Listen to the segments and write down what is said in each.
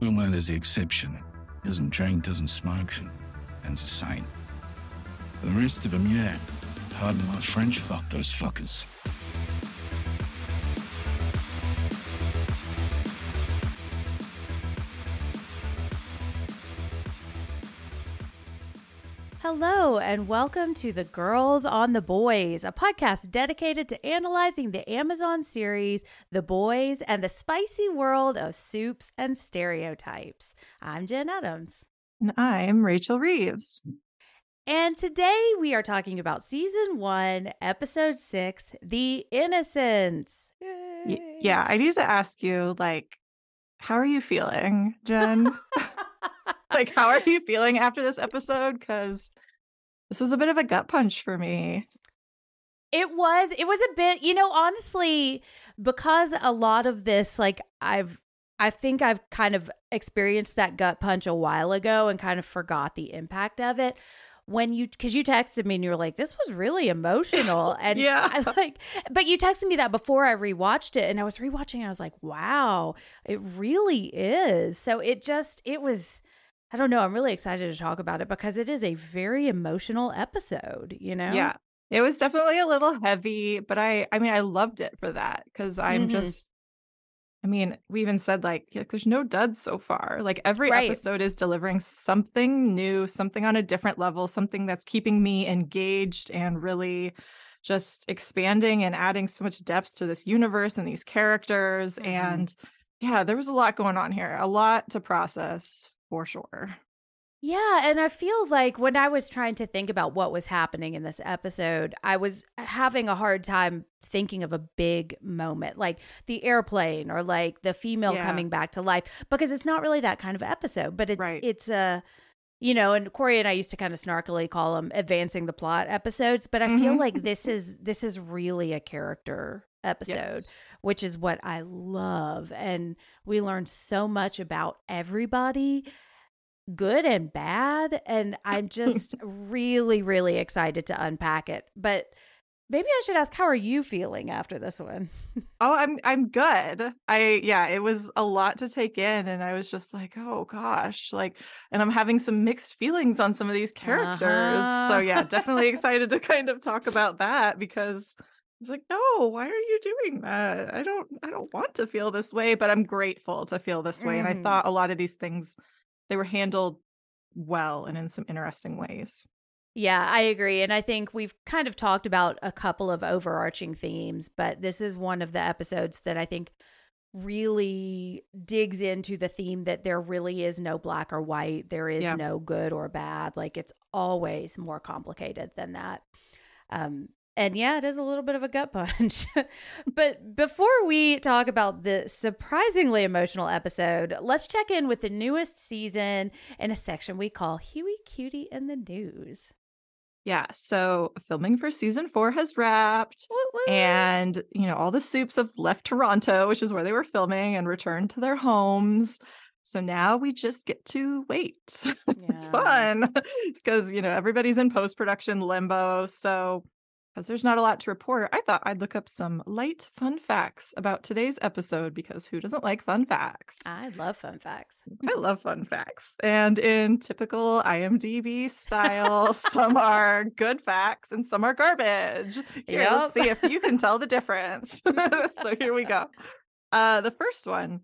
Homeland is the exception. Doesn't drink, doesn't smoke, and, and's a saint. The rest of them, yeah. Pardon my French, fuck those fuckers. Hello, and welcome to The Girls on the Boys, a podcast dedicated to analyzing the Amazon series The Boys and the spicy world of supes and stereotypes. I'm Jenn Adams. And I'm Rachel Reeves. And today we are talking about season one, episode six The Innocents. Y- yeah, I need to ask you, like, how are you feeling, Jenn? like, how are you feeling after this episode? Because this was a bit of a gut punch for me. It was, it was a bit, you know, honestly, because a lot of this, like, I've, I think I've kind of experienced that gut punch a while ago and kind of forgot the impact of it when you because you texted me and you were like this was really emotional and yeah I like but you texted me that before I rewatched it and I was rewatching and I was like wow it really is so it just it was I don't know I'm really excited to talk about it because it is a very emotional episode you know yeah it was definitely a little heavy but I I mean I loved it for that because I'm Mhm. just I mean, we even said like, like there's no duds so far. Like every Right. episode is delivering something new, something on a different level, something that's keeping me engaged and really just expanding and adding so much depth to this universe and these characters. Mhm. And yeah, there was a lot going on here, a lot to process for sure. Yeah, and I feel like when I was trying to think about what was happening in this episode, I was having a hard time thinking of a big moment, like the airplane or like the female Yeah. coming back to life, because it's not really that kind of episode. But it's Right. it's a you know, and Corey and I used to kind of snarkily call them advancing the plot episodes, but I feel Mhm. like this is this is really a character episode Yes. Which is what I love. And we learned so much about everybody, good and bad. And I'm just really, really excited to unpack it. But maybe I should ask, how are you feeling after this one? Oh, I'm I'm good. I yeah, it was a lot to take in and I was just like, "Oh gosh." Like and I'm having some mixed feelings on some of these characters. So Uh-huh. yeah, definitely excited to kind of talk about that because was like, "No, why are you doing that? I don't I don't want to feel this way, but I'm grateful to feel this way." And I Mhm. thought a lot of these things they were handled well and in some interesting ways. Yeah, I agree. And I think we've kind of talked about a couple of overarching themes, but this is one of the episodes that I think really digs into the theme that there really is no black or white. There is Yeah. no good or bad. Like it's always more complicated than that. Um, and yeah, it is a little bit of a gut punch. but before we talk about the surprisingly emotional episode, let's check in with the newest season in a section we call Hughie Cutie in the News. Yeah, so filming for season 4 has wrapped. Woot. and you know all the supes have left toronto which is where they were filming and returned to their homes so now we just get to wait Yeah. fun because you know everybody's in post-production limbo so because there's not a lot to report i thought i'd look up some light fun facts about today's episode because who doesn't like fun facts I love fun facts. I love fun facts. And in typical IMDb style, some are good facts and some are garbage. Here, let's see if you can tell the difference. so here we go. Uh, the first one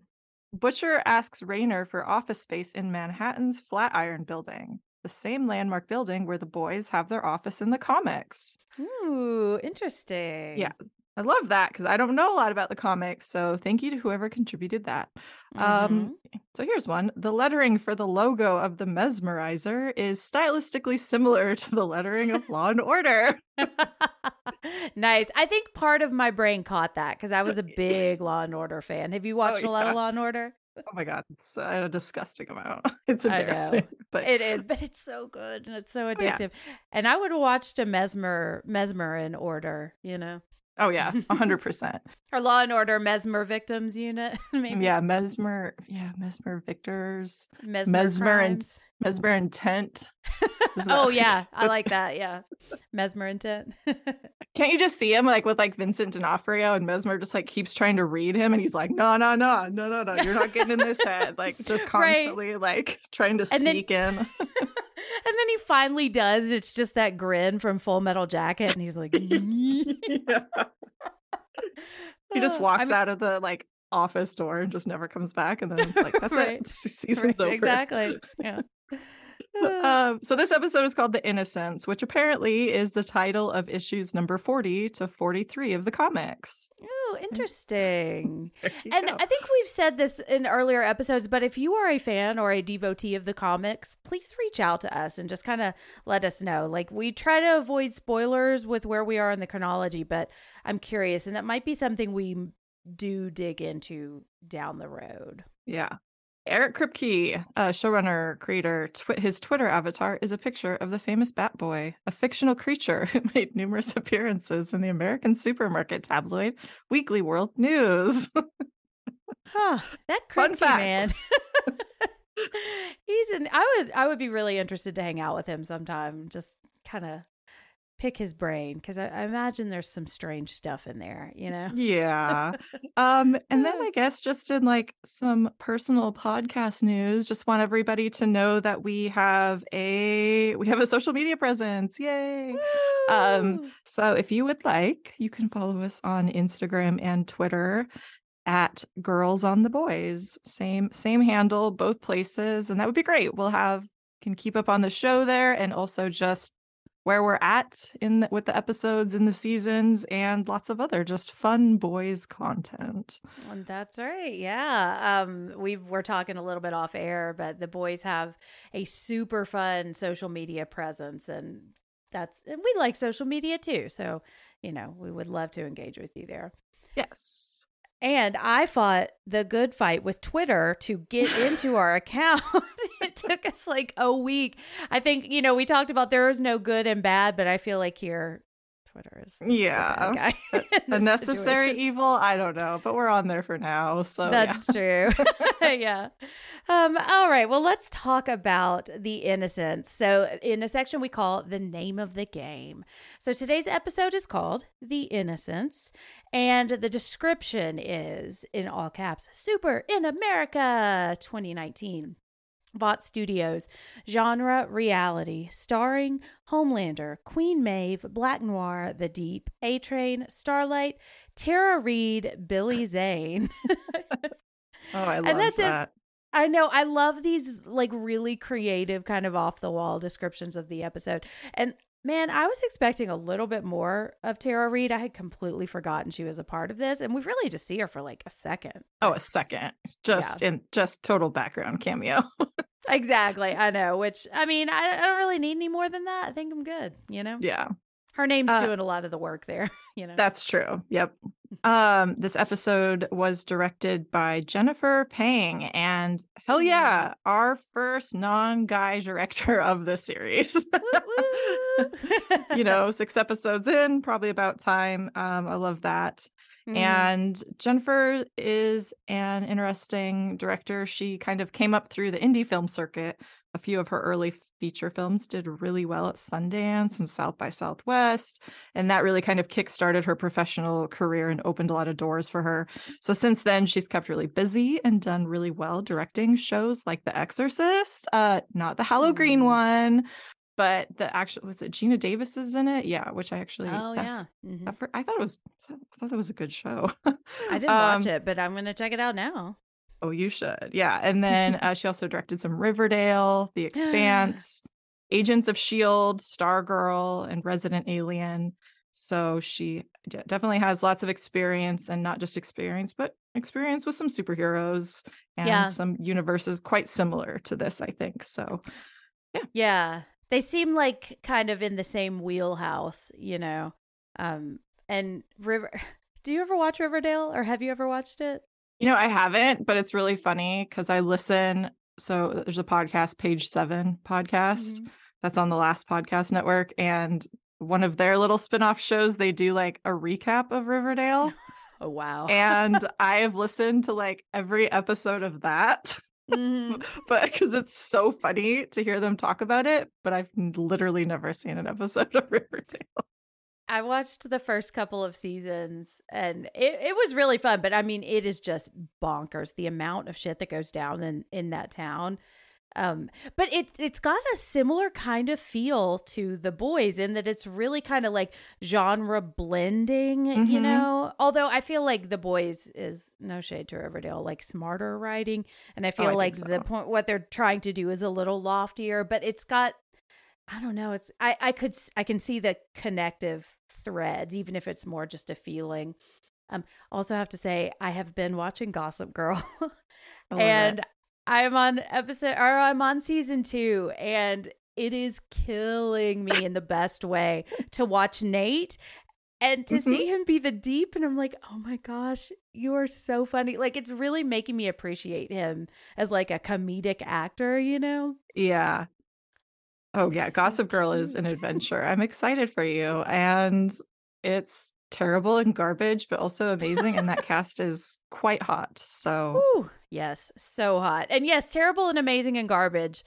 Butcher asks Raynor for office space in Manhattan's Flatiron building, the same landmark building where the boys have their office in the comics. Ooh, interesting. Yeah. I love that because I don't know a lot about the comics. So thank you to whoever contributed that. Mhm. Um, so here's one. The lettering for the logo of the mesmerizer is stylistically similar to the lettering of Law and Order. nice. I think part of my brain caught that because I was a big Law and Order fan. Have you watched a lot of Law and Order? Oh my god, it's a disgusting amount. It's know. embarrassing. But It is, but it's so good and it's so Oh, yeah. addictive. And I would have watched a Mesmer Mesmer in Order, you know, oh yeah, hundred percent. or Law and Order Mesmer Victims Unit, maybe. Yeah, mesmer. Yeah, mesmer victors. Mesmer, Mesmer and- Mesmer intent. Oh yeah, I like that. Yeah, Mesmer intent. Can't you just see him like with like Vincent D'Onofrio and Mesmer just like keeps trying to read him and he's like, no, no, no, no, no, no, you're not getting in this head. Like just constantly right. like trying to sneak then, in. And then he finally does. It's just that grin from Full Metal Jacket, and he's like, yeah. he just uh, walks I mean, out of the like office door and just never comes back, and then it's like that's right. it. Season's right. over. Exactly. Yeah. um, so this episode is called The Innocents, which apparently is the title of issues number 40 to 43 of the comics. Oh, interesting. and go. I think we've said this in earlier episodes, but if you are a fan or a devotee of the comics, please reach out to us and just kind of let us know. Like we try to avoid spoilers with where we are in the chronology, but I'm curious and that might be something we do dig into down the road. Yeah. Eric Kripke, uh, showrunner, creator, tw- his Twitter avatar is a picture of the famous Bat Boy, a fictional creature who made numerous appearances in the American supermarket tabloid Weekly World News. huh, that Kripke man. He's an. I would. I would be really interested to hang out with him sometime. Just kind of pick his brain because I, I, imagine there's some strange stuff in there, you know? Yeah. um, and then I guess just in like some personal podcast news, just want everybody to know that we have a we have a social media presence. Yay. Woo! Um, so if you would like, you can follow us on Instagram and Twitter at girls on the boys same same handle both places and that would be great we'll have can keep up on the show there and also just where we're at in the, with the episodes and the seasons and lots of other just fun boys content. And that's right. Yeah. Um we we're talking a little bit off air, but the boys have a super fun social media presence and that's and we like social media too. So, you know, we would love to engage with you there. Yes. And I fought the good fight with Twitter to get into our account. it took us like a week. I think, you know, we talked about there is no good and bad, but I feel like here Twitter is yeah a necessary situation. evil. I don't know, but we're on there for now. So that's yeah. true. yeah. Um, all right. Well, let's talk about the innocence. So, in a section we call the name of the game. So, today's episode is called The innocence, and the description is in all caps Super in America 2019. Vought Studios, genre reality, starring Homelander, Queen Maeve, Black Noir, The Deep, A Train, Starlight, Tara Reid, Billy Zane. oh, I love and that's that. It. I know. I love these like really creative, kind of off the wall descriptions of the episode. And Man, I was expecting a little bit more of Tara Reid. I had completely forgotten she was a part of this, and we really just see her for like a second. Oh, a second, just yeah. in just total background cameo. exactly, I know. Which I mean, I, I, don't really need any more than that. I think I'm good. You know. Yeah. Her name's uh, doing a lot of the work there. You know. That's true. Yep. Um, this episode was directed by Jennifer Phang, and hell yeah, our first non-guy director of the series. you know, six episodes in, probably about time. Um, I love that. Mm. And Jennifer is an interesting director. She kind of came up through the indie film circuit. A few of her early feature films did really well at Sundance and South by Southwest. And that really kind of kickstarted her professional career and opened a lot of doors for her. So since then, she's kept really busy and done really well directing shows like The Exorcist, uh, not the Hollow Green mm. one. But the actual was it Geena Davis is in it? Yeah, which I actually oh that, yeah mm-hmm. I thought it was I thought that was a good show. I didn't um, watch it, but I'm gonna check it out now. Oh, you should. Yeah. And then uh, she also directed some Riverdale, The Expanse, Agents of S.H.I.E.L.D., Stargirl, and Resident Alien. So she d- definitely has lots of experience and not just experience, but experience with some superheroes and yeah. some universes quite similar to this, I think. So, yeah. Yeah. They seem like kind of in the same wheelhouse, you know. Um, and River, do you ever watch Riverdale or have you ever watched it? You know, I haven't, but it's really funny because I listen. So there's a podcast, Page Seven podcast, mm-hmm. that's on the Last Podcast Network, and one of their little spin-off shows, they do like a recap of Riverdale. oh wow! and I have listened to like every episode of that. Mm-hmm. but because it's so funny to hear them talk about it, but I've literally never seen an episode of Riverdale. I watched the first couple of seasons and it, it was really fun, but I mean it is just bonkers the amount of shit that goes down in in that town. Um, but it it's got a similar kind of feel to the boys in that it's really kind of like genre blending, Mhm. you know. Although I feel like the boys is no shade to Riverdale, like smarter writing, and I Oh, feel I think like the point what they're trying to do is a little loftier, but it's got I don't know. It's I I could I can see the connective threads, even if it's more just a feeling. Um, also have to say I have been watching Gossip Girl, and it. I'm on episode or I'm on season two, and it is killing me in the best way to watch Nate and to Mhm. see him be the deep and i'm like oh my gosh you are so funny like it's really making me appreciate him as like a comedic actor you know Yeah. Oh yeah, So Gossip Girl is an adventure. I'm excited for you. And it's terrible and garbage, but also amazing. And that cast is quite hot. So Ooh, yes so hot and yes terrible and amazing and garbage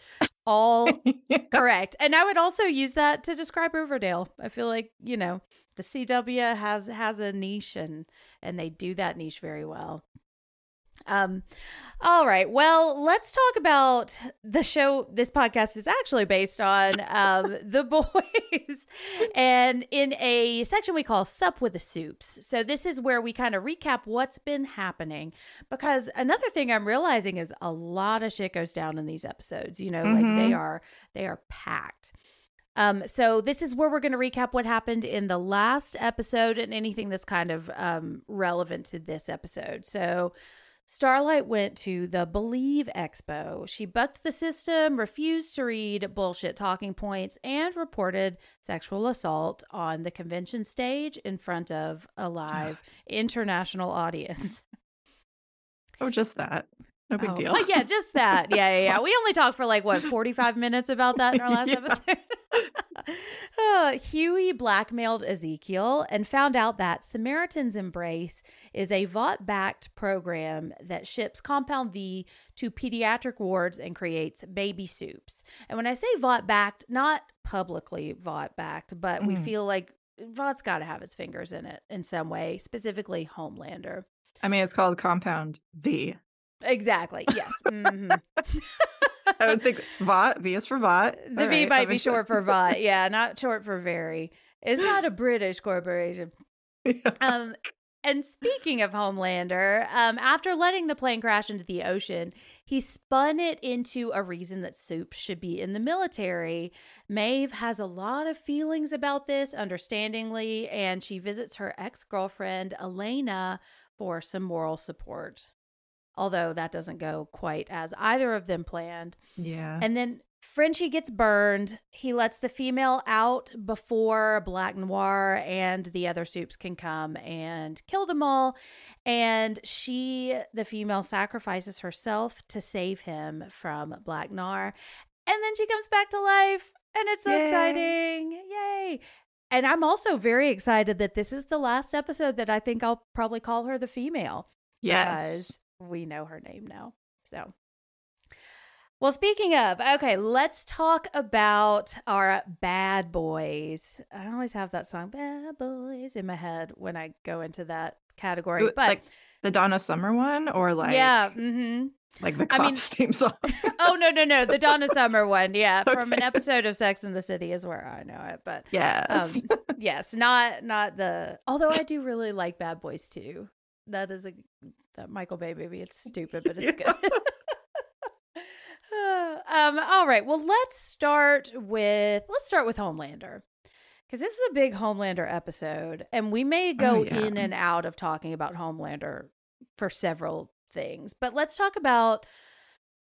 all correct and i would also use that to describe riverdale i feel like you know the cw has has a niche and and they do that niche very well um all right well let's talk about the show this podcast is actually based on um the boys and in a section we call sup with the supes so this is where we kind of recap what's been happening because another thing i'm realizing is a lot of shit goes down in these episodes you know like they Mhm. are they are packed um, so this is where we're going to recap what happened in the last episode and anything that's kind of um, relevant to this episode. So Starlight went to the Believe Expo. She bucked the system, refused to read bullshit talking points, and reported sexual assault on the convention stage in front of a live international audience. oh, just that. No big Oh, deal. But yeah, just that. Yeah, yeah, yeah. fine. We only talked for like what forty five minutes about that in our last Yeah. episode. Uh, Hughie blackmailed Ezekiel and found out that Samaritan's Embrace is a Vought backed program that ships Compound V to pediatric wards and creates baby supes. And when I say Vought backed, not publicly Vought backed, but we Mhm. feel like Vought's got to have its fingers in it in some way, specifically Homelander. I mean, it's called Compound V. Exactly. Yes. Mhm. I would think Vought. V is for Vought. The All V right, might be short for Vought. Yeah, not short for very. It's not a British corporation. Yeah. Um, and speaking of Homelander, um, after letting the plane crash into the ocean, he spun it into a reason that Supe should be in the military. Maeve has a lot of feelings about this, understandingly, and she visits her ex girlfriend, Elena, for some moral support. Although that doesn't go quite as either of them planned. Yeah. And then Frenchie gets burned. He lets the female out before Black Noir and the other supes can come and kill them all. And she, the female, sacrifices herself to save him from Black Noir. And then she comes back to life. And it's so Yay. exciting. Yay. And I'm also very excited that this is the last episode that I think I'll probably call her the female yes. We know her name now. So, well, speaking of, okay, let's talk about our bad boys. I always have that song, Bad Boys, in my head when I go into that category. But like the Donna Summer one, or like yeah, Mm-hmm. like the I mean- cops theme song. oh, no, no, no. The Donna Summer one. Yeah. From an episode of Sex in the City is where I know it. But yes. um, yes, not not the. Although I do really like Bad Boys too. That is a that Michael Bay baby. It's stupid, but it's Yeah. good. um. All right. Well, let's start with let's start with Homelander because this is a big Homelander episode, and we may go Oh, yeah. in and out of talking about Homelander for several things, but let's talk about.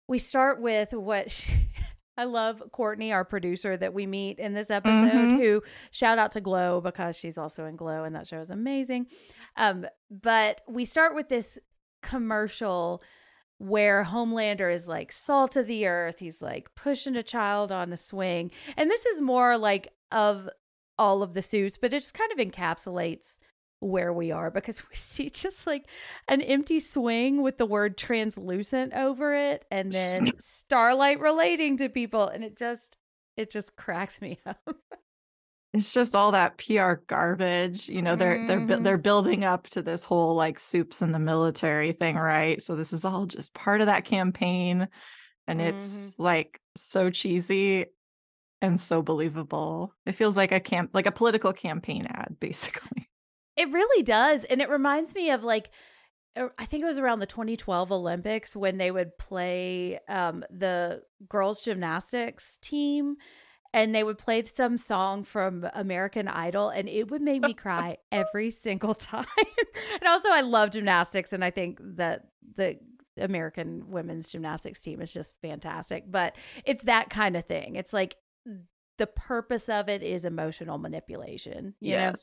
We start with what she, I love Courtney, our producer that we meet in this episode, Mhm. who shout out to Glow because she's also in Glow and that show is amazing. Um, but we start with this commercial where Homelander is like salt of the earth. He's like pushing a child on a swing. And this is more like of all of the suits, but it just kind of encapsulates where we are because we see just like an empty swing with the word translucent over it and then starlight relating to people and it just it just cracks me up it's just all that PR garbage. You know, they're they're Mhm. they're building up to this whole like supes in the military thing, right? So this is all just part of that campaign and it's like so cheesy and so believable. It feels like a camp like a political campaign ad basically. It really does. And it reminds me of like, uh, I think it was around the 2012 Olympics when they would play um, the girls' gymnastics team and they would play some song from American Idol and it would make me cry every single time. and also, I love gymnastics and I think that the American women's gymnastics team is just fantastic. But it's that kind of thing. It's like, the purpose of it is emotional manipulation, you know?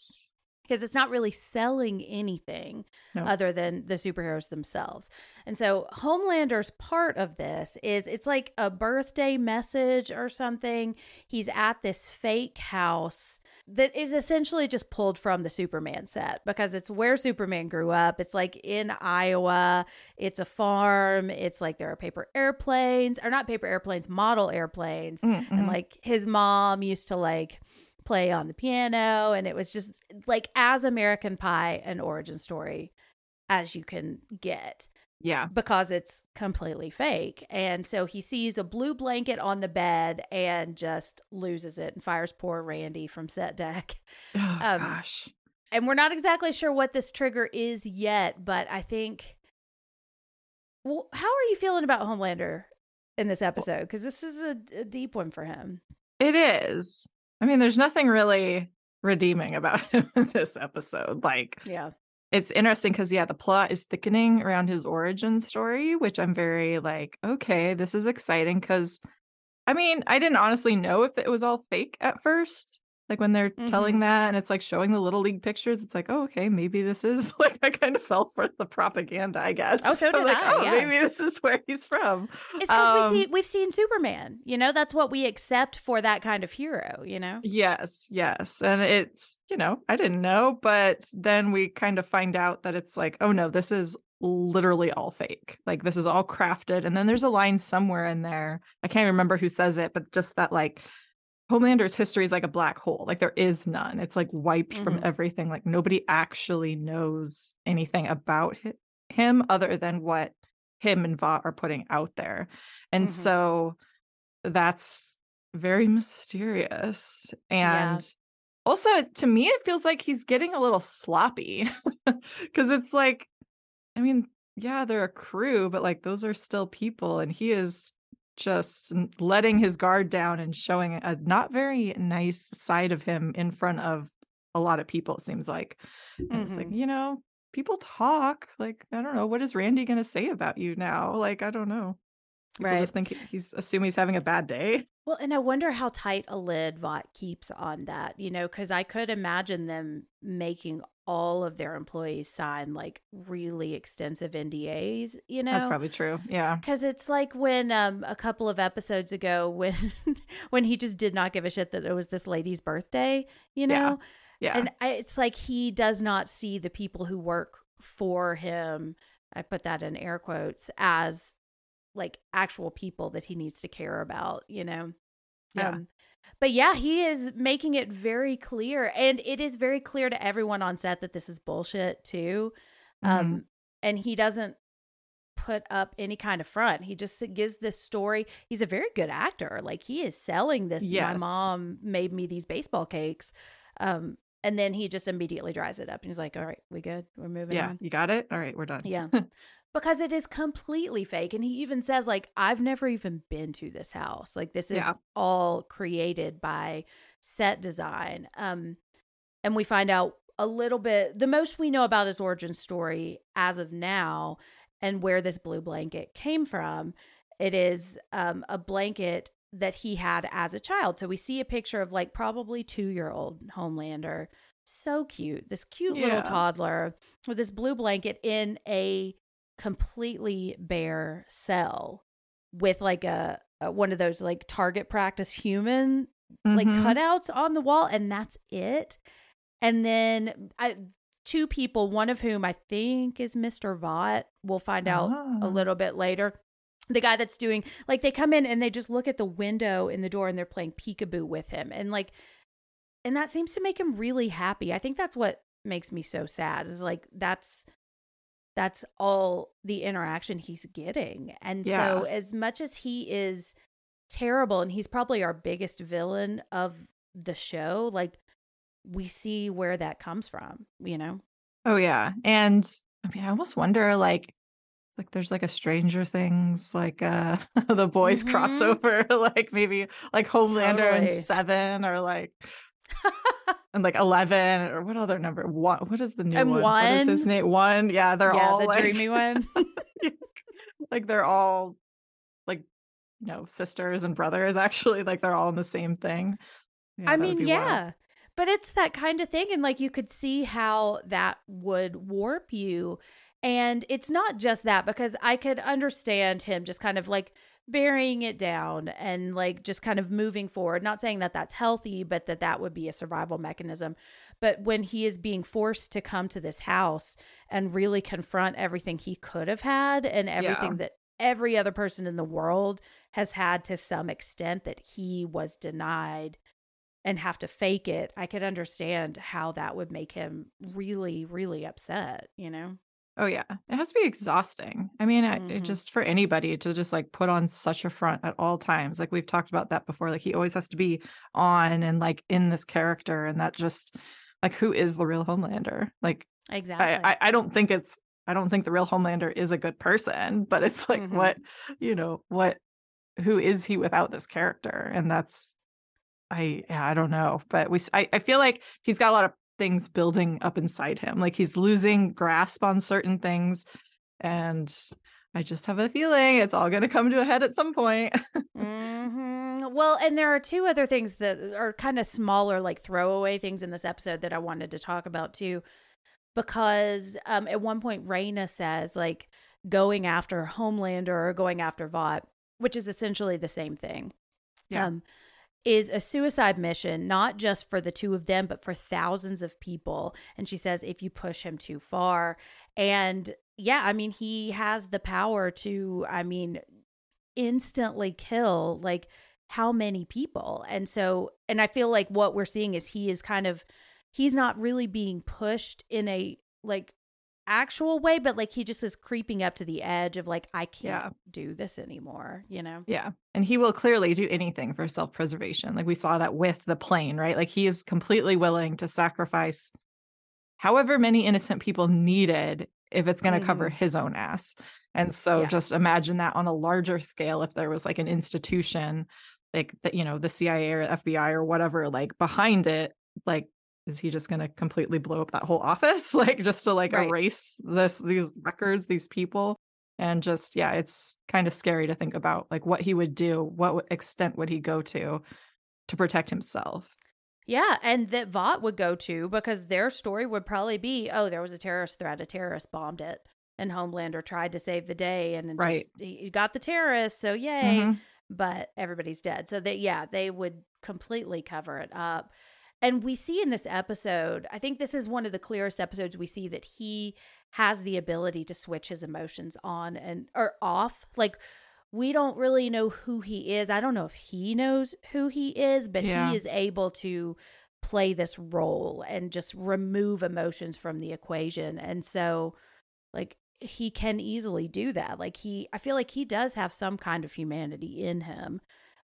Because it's not really selling anything No. other than the superheroes themselves. And so Homelander's part of this is it's like a birthday message or something. He's at this fake house that is essentially just pulled from the Superman set because it's where Superman grew up. It's like in Iowa. It's a farm. It's like there are paper airplanes, or not paper airplanes, model airplanes Mm, and mhm. like his mom used to like play on the piano and it was just like as american pie an origin story as you can get yeah. because it's completely fake and so he sees a blue blanket on the bed and just loses it and fires poor randy from set deck Oh, Um, gosh. and we're not exactly sure what this trigger is yet but i think well, how are you feeling about homelander in this episode because this is a, a deep one for him It is. I mean, there's nothing really redeeming about him in this episode. Like, yeah it's interesting because, yeah, the plot is thickening around his origin story, which I'm very like, okay, this is exciting. Because, I mean, I didn't honestly know if it was all fake at first. Like when they're telling that and it's like showing the little league pictures, it's like, oh, okay, maybe this is like I kind of fell for the propaganda, I guess. Oh, so did like, I, oh, yeah. maybe this is where he's from. It's because Um, we see we've seen Superman. You know, that's what we accept for that kind of hero. You know. Yes, yes. And it's, you know, I didn't know, but then we kind of find out that it's like, oh no, this is literally all fake. Like this is all crafted. And then there's a line somewhere in there. I can't remember who says it, but just that like Homelander's history is like a black hole. Like there is none. It's like wiped from Mhm. everything. Like nobody actually knows anything about hi- him other than what him and Vought are putting out there. And Mhm. so that's very mysterious. Yeah. And also to me it feels like he's getting a little sloppy because it's like I mean, yeah, they're a crew, but like those are still people and he is just letting his guard down and showing a not very nice side of him in front of a lot of people it seems like. And it's like, Mhm. you know, people talk. Like, I don't know, what is Randy going to say about you now? Like, I don't know. People Right. just think he's assume he's having a bad day. Well, and I wonder how tight a lid Vought keeps on that. You know, because I could imagine them making all of their employees sign like really extensive NDAs. You know, That's probably true. Yeah. Because it's like when um a couple of episodes ago when when he just did not give a shit that it was this lady's birthday, you know? Yeah. Yeah. And I, it's like he does not see the people who work for him, I put that in air quotes, as like actual people that he needs to care about, you know? Yeah. Um, but yeah, he is making it very clear. And it is very clear to everyone on set that this is bullshit too. Um, Mhm. and he doesn't put up any kind of front. He just gives this story. He's a very good actor. Like he is selling this. My mom made me these baseball cakes. Um, and then he just immediately dries it up and he's like, all right, we good. We're moving yeah. on. You got it? All right, we're done. Yeah. because it is completely fake. And he even says, like, I've never even been to this house. Like, this is Yeah. all created by set design. Um, and we find out a little bit the most we know about his origin story as of now and where this blue blanket came from. It is um, a blanket that he had as a child. So we see a picture of like probably two year old Homelander. So cute. This cute Yeah. little toddler with this blue blanket in a completely bare cell with like a, a one of those like target practice human like Mhm. cutouts on the wall and that's it and then I, two people one of whom i think is mr vought we'll find out a Ah. little bit later the guy that's doing like they come in and they just look at the window in the door and they're playing peekaboo with him and like and that seems to make him really happy. I think that's what makes me so sad. Is like that's that's all the interaction he's getting. And Yeah. so as much as he is terrible and he's probably our biggest villain of the show, like we see where that comes from, you know? Oh yeah. And I mean, I almost wonder like it's like there's like a Stranger Things, like uh the boys Mhm. crossover, like maybe like Homelander Totally. and Seven or like and like eleven or what other number? One what is the new And one? What is his one. name? One. Yeah, they're yeah, all the like, dreamy one. like they're all like you know, sisters and brothers actually. Like they're all in the same thing. Yeah, I mean, be wild. yeah. But it's that kind of thing. And like you could see how that would warp you. And it's not just that, because I could understand him just kind of like burying it down and like just kind of moving forward. Not saying that that's healthy, but that that would be a survival mechanism. But when he is being forced to come to this house and really confront everything he could have had and everything that every other person in the world has had to some extent that he was denied and have to fake it, I could understand how that would make him really, really upset, you know? Oh yeah, it has to be exhausting. I mean, I, Mhm. just for anybody to just like put on such a front at all times. Like we've talked about that before. Like he always has to be on and like in this character, and that just like who is the real Homelander? Like Exactly. I, I, I don't think it's I don't think the real Homelander is a good person, but it's like Mhm. what you know what who is he without this character? And that's I yeah, I don't know, but we I, I feel like he's got a lot of things building up inside him. Like he's losing grasp on certain things, and I just have a feeling it's all going to come to a head at some point. hmm Well, and there are two other things that are kind of smaller, like throwaway things in this episode that I wanted to talk about too. Because um, at one point, Raynor says, like, going after Homelander or going after Vought, which is essentially the same thing. Yeah. Um, is a suicide mission, not just for the two of them, but for thousands of people. And she says, if you push him too far. And yeah, I mean, he has the power to, I mean, instantly kill like how many people. And so, and I feel like what we're seeing is he is kind of, he's not really being pushed in a like actual way, but like he just is creeping up to the edge of like, I can't Yeah. do this anymore, you know? Yeah. And he will clearly do anything for self preservation. Like we saw that with the plane, right? Like he is completely willing to sacrifice however many innocent people needed if it's going to cover mm-hmm. his own ass. And so Yeah. just imagine that on a larger scale if there was like an institution like that, you know, the CIA or FBI or whatever, like behind it, like is he just going to completely blow up that whole office like just to like Right. erase this these records these people and just yeah it's kind of scary to think about like what he would do what extent would he go to to protect himself Yeah, and that Vought would go to because their story would probably be, oh, there was a terrorist threat, a terrorist bombed it, and Homelander tried to save the day, and Right. just he got the terrorists, so yay, Mhm. but everybody's dead. So that yeah, they would completely cover it up. And we see in this episode, I think this is one of the clearest episodes we see that he has the ability to switch his emotions on and or off. Like we don't really know who he is. I don't know if he knows who he is, but Yeah. he is able to play this role and just remove emotions from the equation. And so like he can easily do that. Like he I feel like he does have some kind of humanity in him,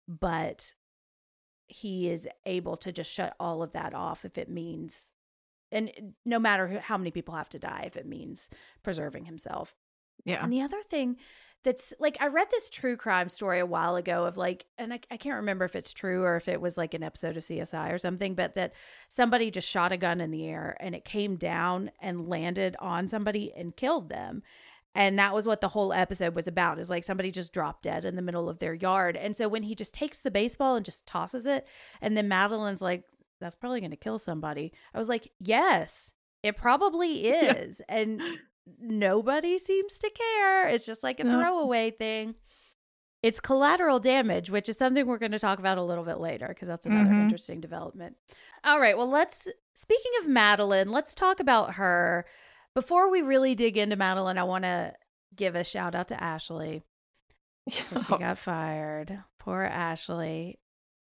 but he is able to just shut all of that off if it means and uh, no matter who- how many people have to die if it means preserving himself. yeah And the other thing that's like, I read this true crime story a while ago of like, and I, I can't remember if it's true or if it was like an episode of CSI or something, but that somebody just shot a gun in the air and it came down and landed on somebody and killed them. And that was what the whole episode was about is like somebody just dropped dead in the middle of their yard. And so when he just takes the baseball and just tosses it, and then Madeline's like, that's probably going to kill somebody. I was like, yes, it probably Yeah. is. And nobody seems to care. It's just like a No. throwaway thing. It's collateral damage, which is something we're going to talk about a little bit later because that's another Mhm. interesting development. All right. Well, let's, speaking of Madeline, let's talk about her. Before we really dig into Madeline, I want to give a shout out to Ashley she got fired. Poor Ashley.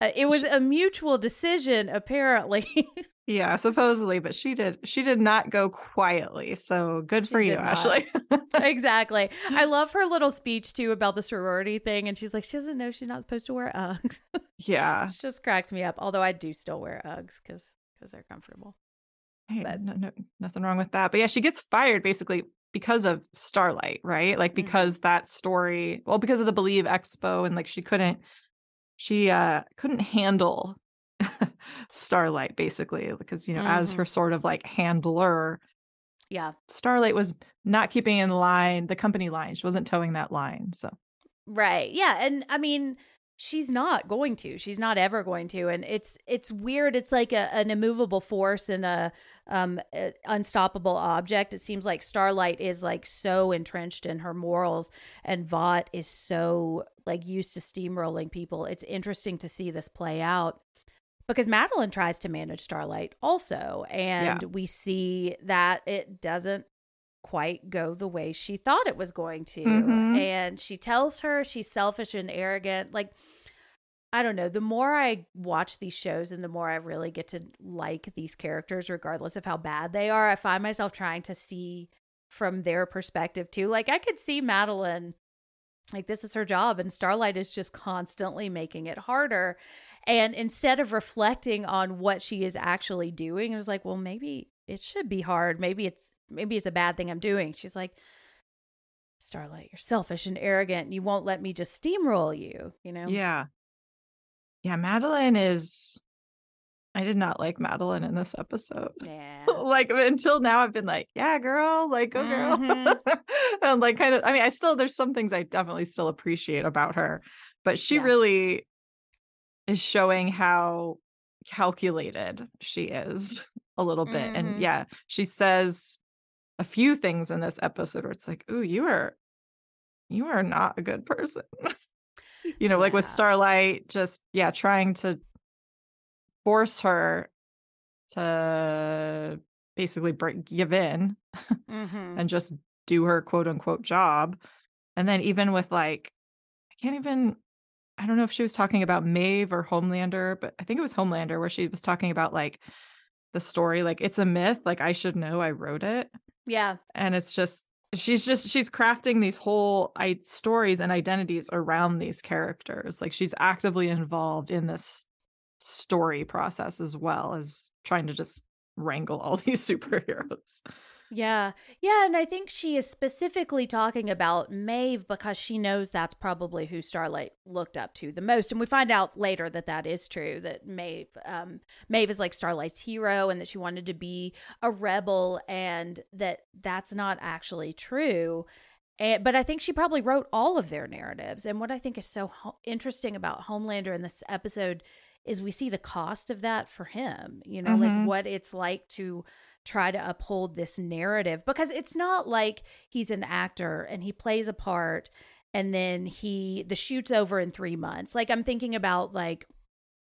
Uh, it was a mutual decision, apparently. yeah, supposedly, but she did she did not go quietly. So good She for you, not. Ashley. exactly. I love her little speech too about the sorority thing. And she's like, she doesn't know she's not supposed to wear Uggs. yeah. it just cracks me up. Although I do still wear Uggs because because they're comfortable. Hey, But- no, no, nothing wrong with that. But yeah, she gets fired basically because of Starlight, right? Like Mhm. because that story, well, because of the Believe Expo, and like she couldn't, she uh couldn't handle Starlight basically because you know as Mhm. her sort of like handler, Yeah. Starlight was not keeping in line the company line. She wasn't toeing that line. So Right. Yeah. And I mean, she's not going to. She's not ever going to. And it's it's weird. It's like a, an immovable force and a um a unstoppable object. It seems like Starlight is like so entrenched in her morals and Vought is so like used to steamrolling people. It's interesting to see this play out. Because Madeline tries to manage Starlight also. And we see that it doesn't quite go the way she thought it was going to. Mhm. And she tells her she's selfish and arrogant. Like, I don't know. The more I watch these shows and the more I really get to like these characters, regardless of how bad they are, I find myself trying to see from their perspective too. Like, I could see Madeline, like, this is her job, and Starlight is just constantly making it harder. And instead of reflecting on what she is actually doing, it was like, well, maybe it should be hard. Maybe it's maybe it's a bad thing I'm doing. She's like, Starlight, you're selfish and arrogant. You won't let me just steamroll you, you know? yeah. Yeah, Madeline is I did not like Madeline in this episode. Yeah. like until now i've been like yeah girl like go girl Mhm. and like kind of i mean i still there's some things i definitely still appreciate about her but she Yeah. really is showing how calculated she is a little bit Mhm. and yeah she says a few things in this episode where it's like ooh you are you are not a good person you know like with starlight just yeah trying to force her to basically break give in Mhm. and just do her quote unquote job. And then even with like, I can't even, I don't know if she was talking about Maeve or Homelander, but I think it was Homelander where she was talking about like the story, like it's a myth, like I should know I wrote it. Yeah. And it's just, she's just, she's crafting these whole I- stories and identities around these characters. Like she's actively involved in this story process as well as trying to just wrangle all these superheroes. Yeah. Yeah. And I think she is specifically talking about Maeve because she knows that's probably who Starlight looked up to the most. And we find out later that that is true, that Maeve, um, Maeve is like Starlight's hero and that she wanted to be a rebel and that that's not actually true. And, but I think she probably wrote all of their narratives. And what I think is so ho- interesting about Homelander in this episode is we see the cost of that for him, you know, Mhm. like what it's like to try to uphold this narrative because it's not like he's an actor and he plays a part and then he the shoot's over in 3 months. Like I'm thinking about like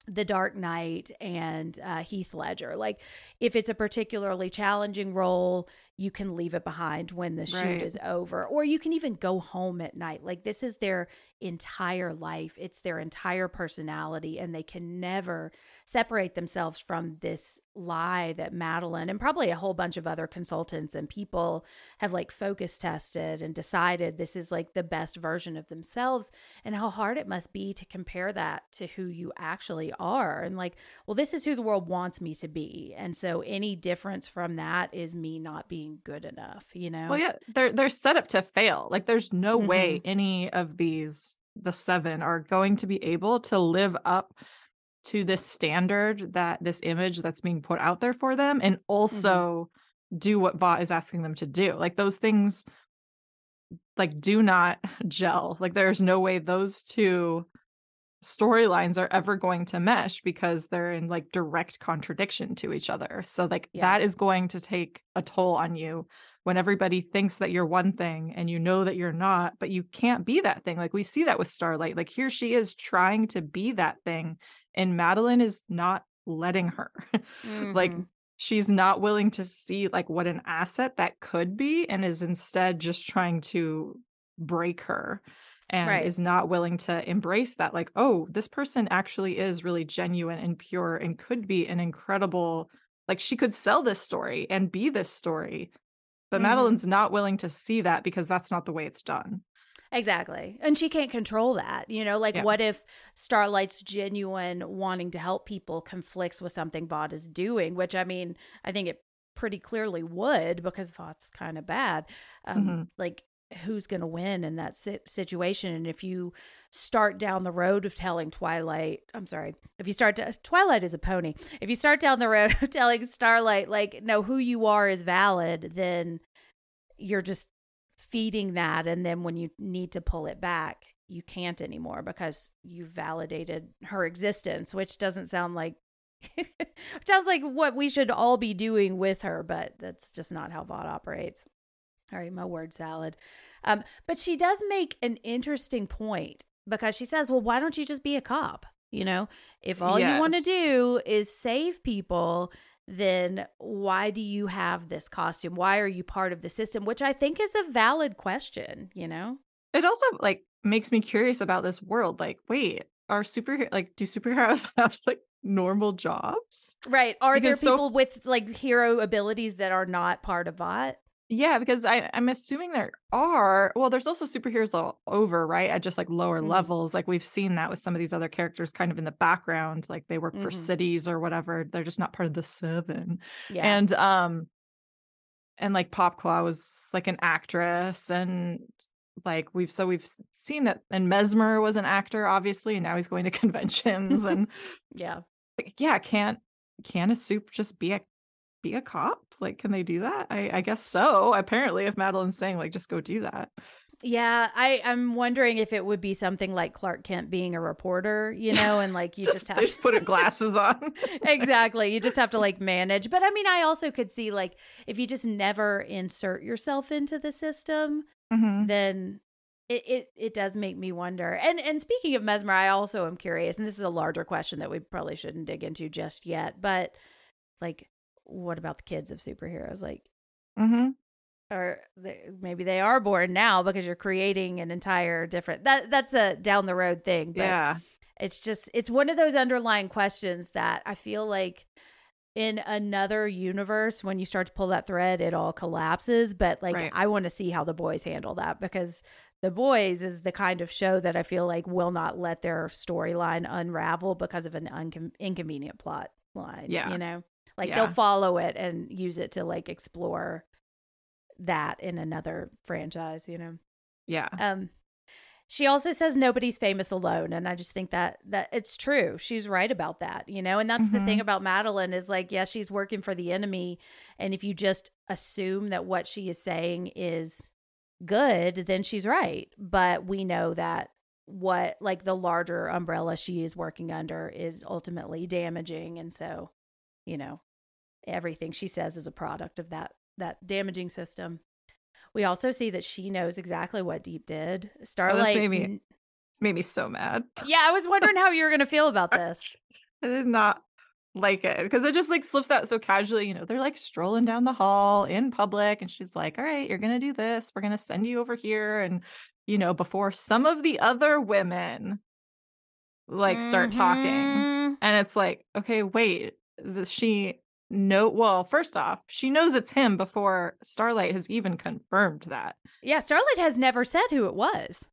the Dark Knight and uh, Heath Ledger. Like, if it's a particularly challenging role, you can leave it behind when the shoot Right. is over, or you can even go home at night. Like, this is their entire life, it's their entire personality, and they can never separate themselves from this lie that Madeline and probably a whole bunch of other consultants and people have like focus tested and decided this is like the best version of themselves and how hard it must be to compare that to who you actually are and like well this is who the world wants me to be and so any difference from that is me not being good enough you know Well, yeah, they're they're set up to fail. Like there's no Mm-hmm. way any of these the seven are going to be able to live up to this standard that this image that's being put out there for them and mm-hmm. also do what Vought is asking them to do. Like those things like do not gel. Like there's no way those two storylines are ever going to mesh because they're in like direct contradiction to each other. So like Yeah. that is going to take a toll on you when everybody thinks that you're one thing and you know that you're not, but you can't be that thing. Like we see that with Starlight. Like here she is trying to be that thing and Madeline is not letting her. like Mhm. she's not willing to see like what an asset that could be and is instead just trying to break her and Right. is not willing to embrace that like oh this person actually is really genuine and pure and could be an incredible like she could sell this story and be this story but Mhm. madeline's not willing to see that because that's not the way it's done Exactly. And she can't control that. You know, like Yeah. what if Starlight's genuine wanting to help people conflicts with something Vought is doing, which I mean, I think it pretty clearly would because Vought's kind of bad. Um, Mhm. Like, who's going to win in that si- situation? And if you start down the road of telling Twilight, I'm sorry, if you start to, Twilight is a pony. If you start down the road of telling Starlight, like, no, who you are is valid, then you're just feeding that and then when you need to pull it back you can't anymore because you validated her existence which doesn't sound like sounds like what we should all be doing with her but that's just not how Vought operates. All right my word salad. Um, but she does make an interesting point because she says well why don't you just be a cop? You know if all you want to do is save people then why do you have this costume? Why are you part of the system? Which I think is a valid question, you know? it also like makes me curious about this world like wait are superhero like do superheroes have like normal jobs Right. Are Because there so- people with like hero abilities that are not part of Vought? Yeah, because I, I'm assuming there are. Well, there's also superheroes all over, right? At just like lower Mhm. levels. Like we've seen that with some of these other characters kind of in the background. Like they work for Mhm. cities or whatever. They're just not part of the seven. Yeah. And um and like Popclaw was like an actress and like we've so we've seen that and Mesmer was an actor, obviously, and now he's going to conventions and yeah. like, yeah, can't can a supe just be a be a cop? Like, can they do that? I, I guess so. Apparently, if Madeline's saying like just go do that. Yeah. I, I'm wondering if it would be something like Clark Kent being a reporter, you know, and like you just, just, have just put glasses on. exactly. You just have to like manage. But I mean, I also could see like if you just never insert yourself into the system, Mhm. then it, it it does make me wonder. And and speaking of Mesmer, I also am curious, and this is a larger question that we probably shouldn't dig into just yet, but like what about the kids of superheroes? Like Mhm. or they, maybe they are born now because you're creating an entire different that that's a down the road thing, but Yeah. it's just it's one of those underlying questions that I feel like in another universe when you start to pull that thread it all collapses but like Right. I want to see how the boys handle that because the boys is the kind of show that I feel like will not let their storyline unravel because of an uncon- inconvenient plot line Yeah. you know like Yeah. they'll follow it and use it to like explore that in another franchise you know Yeah. um, she also says nobody's famous alone, and I just think that that it's true. She's right about that, you know. And that's the thing Mhm. about Madeline is like, yeah, she's working for the enemy, and if you just assume that what she is saying is good, then she's right. But we know that what like the larger umbrella she is working under is ultimately damaging, and so you know everything she says is a product of that that damaging system. We also see that she knows exactly what Deep did. Starlight. made me- It's made me so mad. yeah, I was wondering how you were going to feel about this. I did not like it because it just like slips out so casually. You know, they're like strolling down the hall in public, and she's like, "All right, you're gonna do this. We're gonna send you over here." And you know, before some of the other women like start talking, Mhm. and it's like, okay, wait, the, she know well first off she knows it's him before starlight has even confirmed that Yeah, Starlight has never said who it was.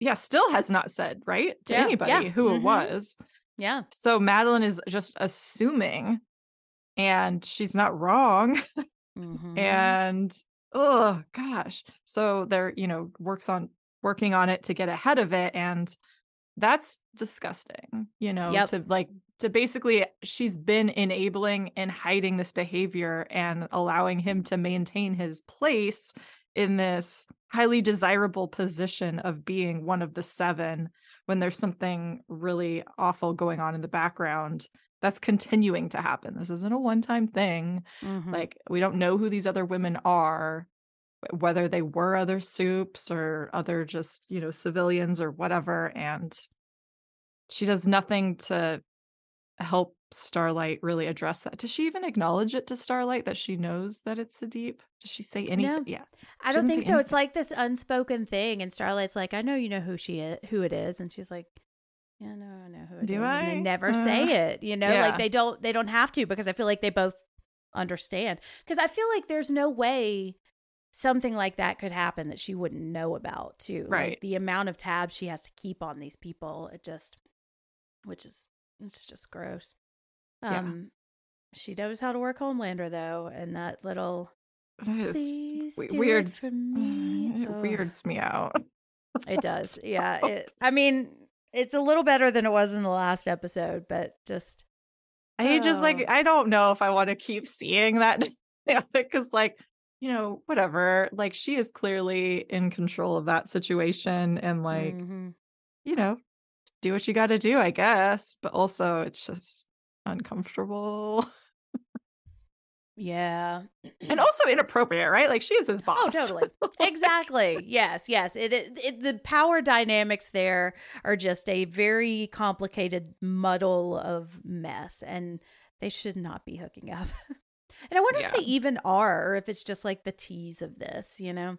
yeah still has not said right to Yeah, anybody yeah, who mhm. it was Yeah. so madeline is just assuming and she's not wrong Mhm. and oh gosh so they're you know works on working on it to get ahead of it and that's disgusting you know Yep. to like to basically she's been enabling and hiding this behavior and allowing him to maintain his place in this highly desirable position of being one of the seven when there's something really awful going on in the background that's continuing to happen this isn't a one-time thing Mhm. like we don't know who these other women are whether they were other supes or other just you know civilians or whatever and she does nothing to help Starlight really address that. Does she even acknowledge it to Starlight that she knows that it's the deep? Does she say anything? No. Yeah. I don't think so. It's like this unspoken thing, and Starlight's like, "I know you know who she is, who it is," and she's like, "Yeah, no, I know who it is." Do And they I? never Uh, say it. You know, yeah. like they don't they don't have to because I feel like they both understand. Because I feel like there's no way something like that could happen that she wouldn't know about too. Right. Like the amount of tabs she has to keep on these people, it just, which is it's just gross. Yeah. Um, she knows how to work Homelander though, and that little Please do it weirds for me. It Ugh. weirds me out. It does. Yeah. It, I mean, it's a little better than it was in the last episode, but just I just like Oh. I don't know if I want to keep seeing that because like you know whatever like she is clearly in control of that situation and like mhm. you know do what you got to do I guess but also it's just uncomfortable yeah. and also inappropriate right like she is his boss Oh, totally. exactly. Yes. Yes. It, it, it. The power dynamics there are just a very complicated muddle of mess, and they should not be hooking up. and I wonder if they even are, or if it's just like the tease of this. You know.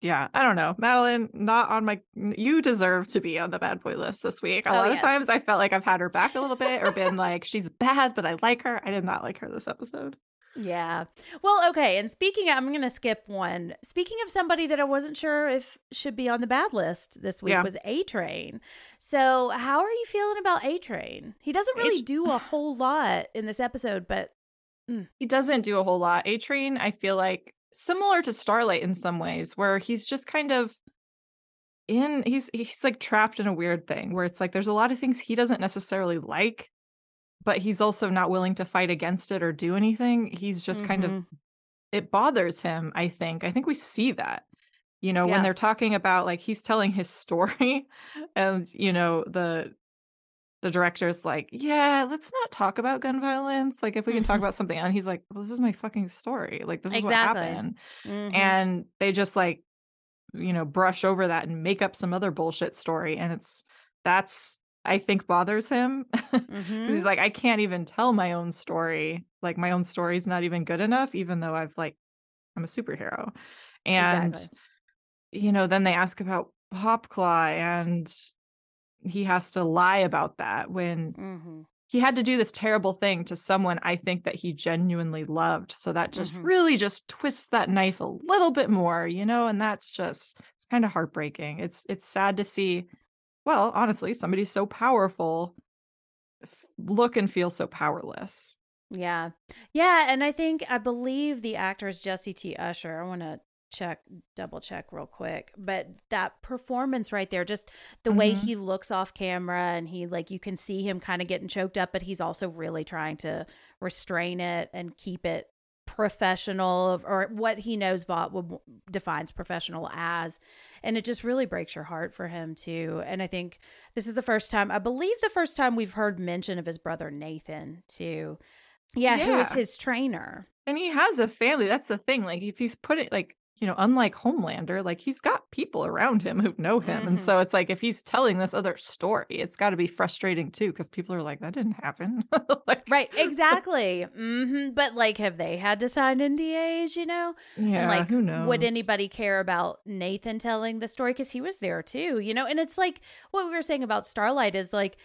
yeah I don't know Madeline not on my you deserve to be on the bad boy list this week a Oh, lot yes. of times I felt like I've had her back a little bit or been like she's bad but I like her I did not like her this episode Yeah. Well, okay. And speaking, of, I'm going to skip one. Speaking of somebody that I wasn't sure if should be on the bad list this week Yeah. was A Train. So, how are you feeling about A Train? He doesn't really H- do a whole lot in this episode, but he doesn't do a whole lot. A Train, I feel like similar to Starlight in some ways, where he's just kind of in he's he's like trapped in a weird thing where it's like there's a lot of things he doesn't necessarily like, but he's also not willing to fight against it or do anything. He's just kind of Mhm. it bothers him, I think. I think we see that. You know, Yeah. when they're talking about like he's telling his story and you know, the the director's like, "Yeah, let's not talk about gun violence. Like if we can talk about something." And he's like, "Well, this is my fucking story. Like this is what happened." Mhm. And they just like you know, brush over that and make up some other bullshit story and it's that's I think bothers him. Mhm. He's like, I can't even tell my own story. Like my own story's not even good enough, even though I've like I'm a superhero. And Exactly. you know, then they ask about Popclaw and he has to lie about that when Mhm. he had to do this terrible thing to someone I think that he genuinely loved. So that just Mhm. really just twists that knife a little bit more, you know, and that's just it's kind of heartbreaking. It's it's sad to see well, honestly, somebody so powerful look and feel so powerless. Yeah. Yeah. And I think, I believe the actor is Jesse T. Usher. I want to check, double check real quick. But that performance right there, just the way Mhm. he looks off camera and he, like, you can see him kind of getting choked up, but he's also really trying to restrain it and keep it professional or what he knows Vought defines professional as. And it just really breaks your heart for him, too. And I think this is the first time, I believe the first time we've heard mention of his brother Nathan, too. Yeah, who is his trainer. And he has a family. That's the thing. Like if he's put it like, you know, unlike Homelander, like he's got people around him who know him. And Mhm. so it's like if he's telling this other story, it's got to be frustrating too because people are like that didn't happen. like Right, exactly. hmm But like, have they had to sign NDAs, you know? Yeah, and like, who knows? would anybody care about Nathan telling the story? Because he was there too, you know? And it's like what we were saying about Starlight is like,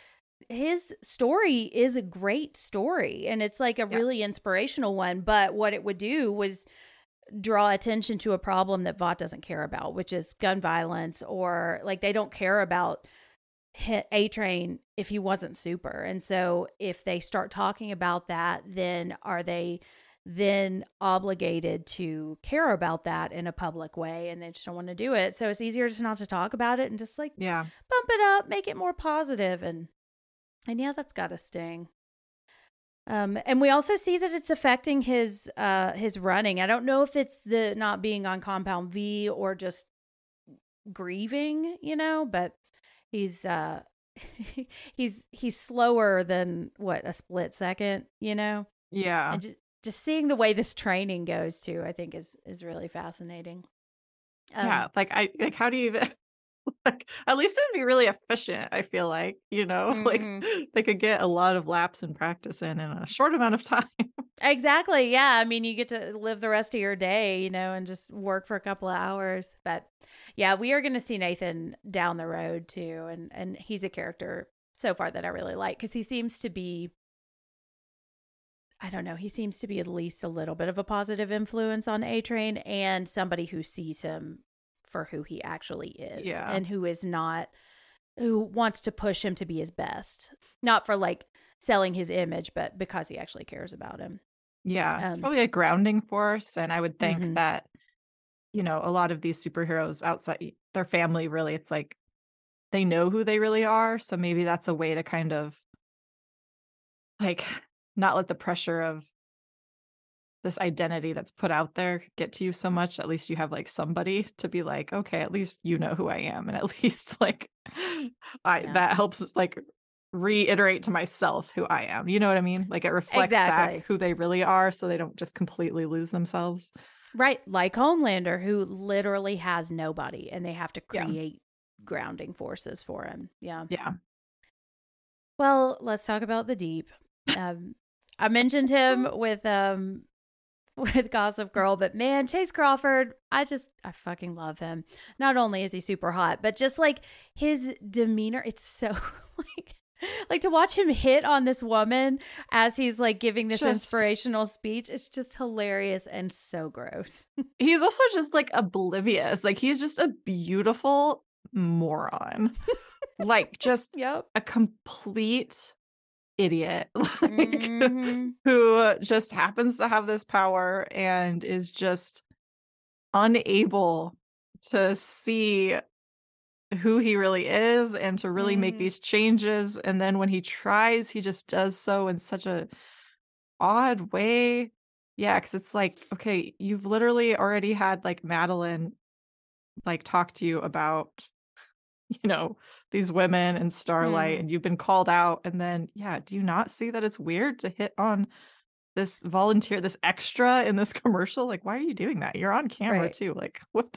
his story is a great story and it's like a Yeah. really inspirational one. But what it would do was draw attention to a problem that Vought doesn't care about, which is gun violence, or like they don't care about A Train if he wasn't super. And so if they start talking about that, then are they then obligated to care about that in a public way and they just don't want to do it. So it's easier just not to talk about it and just like Yeah. bump it up, make it more positive and and yeah, that's got to sting. Um, and we also see that it's affecting his uh his running. I don't know if it's the not being on compound V or just grieving, you know, but he's uh he's he's slower than what a split second, you know. Yeah. And just, just seeing the way this training goes too, I think is is really fascinating. Um, yeah. Like I like how do you even at least it would be really efficient. I feel like you know, like Mhm. they could get a lot of laps and practice in in a short amount of time. Exactly. Yeah. I mean, you get to live the rest of your day, you know, and just work for a couple of hours. But yeah, we are going to see Nathan down the road too, and and he's a character so far that I really like because he seems to be. I don't know. He seems to be at least a little bit of a positive influence on A Train and somebody who sees him for who he actually is Yeah. and who is not, who wants to push him to be his best. Not for like selling his image, but because he actually cares about him. Yeah, it's Um, probably a grounding force. And I would think Mhm. that, you know, a lot of these superheroes outside their family, really, it's like they know who they really are. So maybe that's a way to kind of like not let the pressure of this identity that's put out there get to you so much. At least you have like somebody to be like, okay, at least you know who I am. And at least like I Yeah. that helps like reiterate to myself who I am. You know what I mean? Like it reflects Exactly. back who they really are so they don't just completely lose themselves. Right, like Homelander, who literally has nobody, and they have to Yeah. create grounding forces for him. Yeah. Yeah. Well, let's talk about the deep. Um, I mentioned him with um with Gossip Girl, but man, Chace Crawford, I just I fucking love him. Not only is he super hot, but just like his demeanor, it's so like like to watch him hit on this woman as he's like giving this Just- inspirational speech. It's just hilarious and so gross. He's also just like oblivious. Like he's just a beautiful moron. like just Yep. a complete idiot. Like Mhm. who just happens to have this power and is just unable to see who he really is and to really make Mhm. these changes and then when he tries he just does so in such a odd way yeah because it's like okay you've literally already had like madeline like talk to you about you know these women and starlight Mhm. and you've been called out and then yeah do you not see that it's weird to hit on this volunteer this extra in this commercial like why are you doing that you're on camera Right. too like what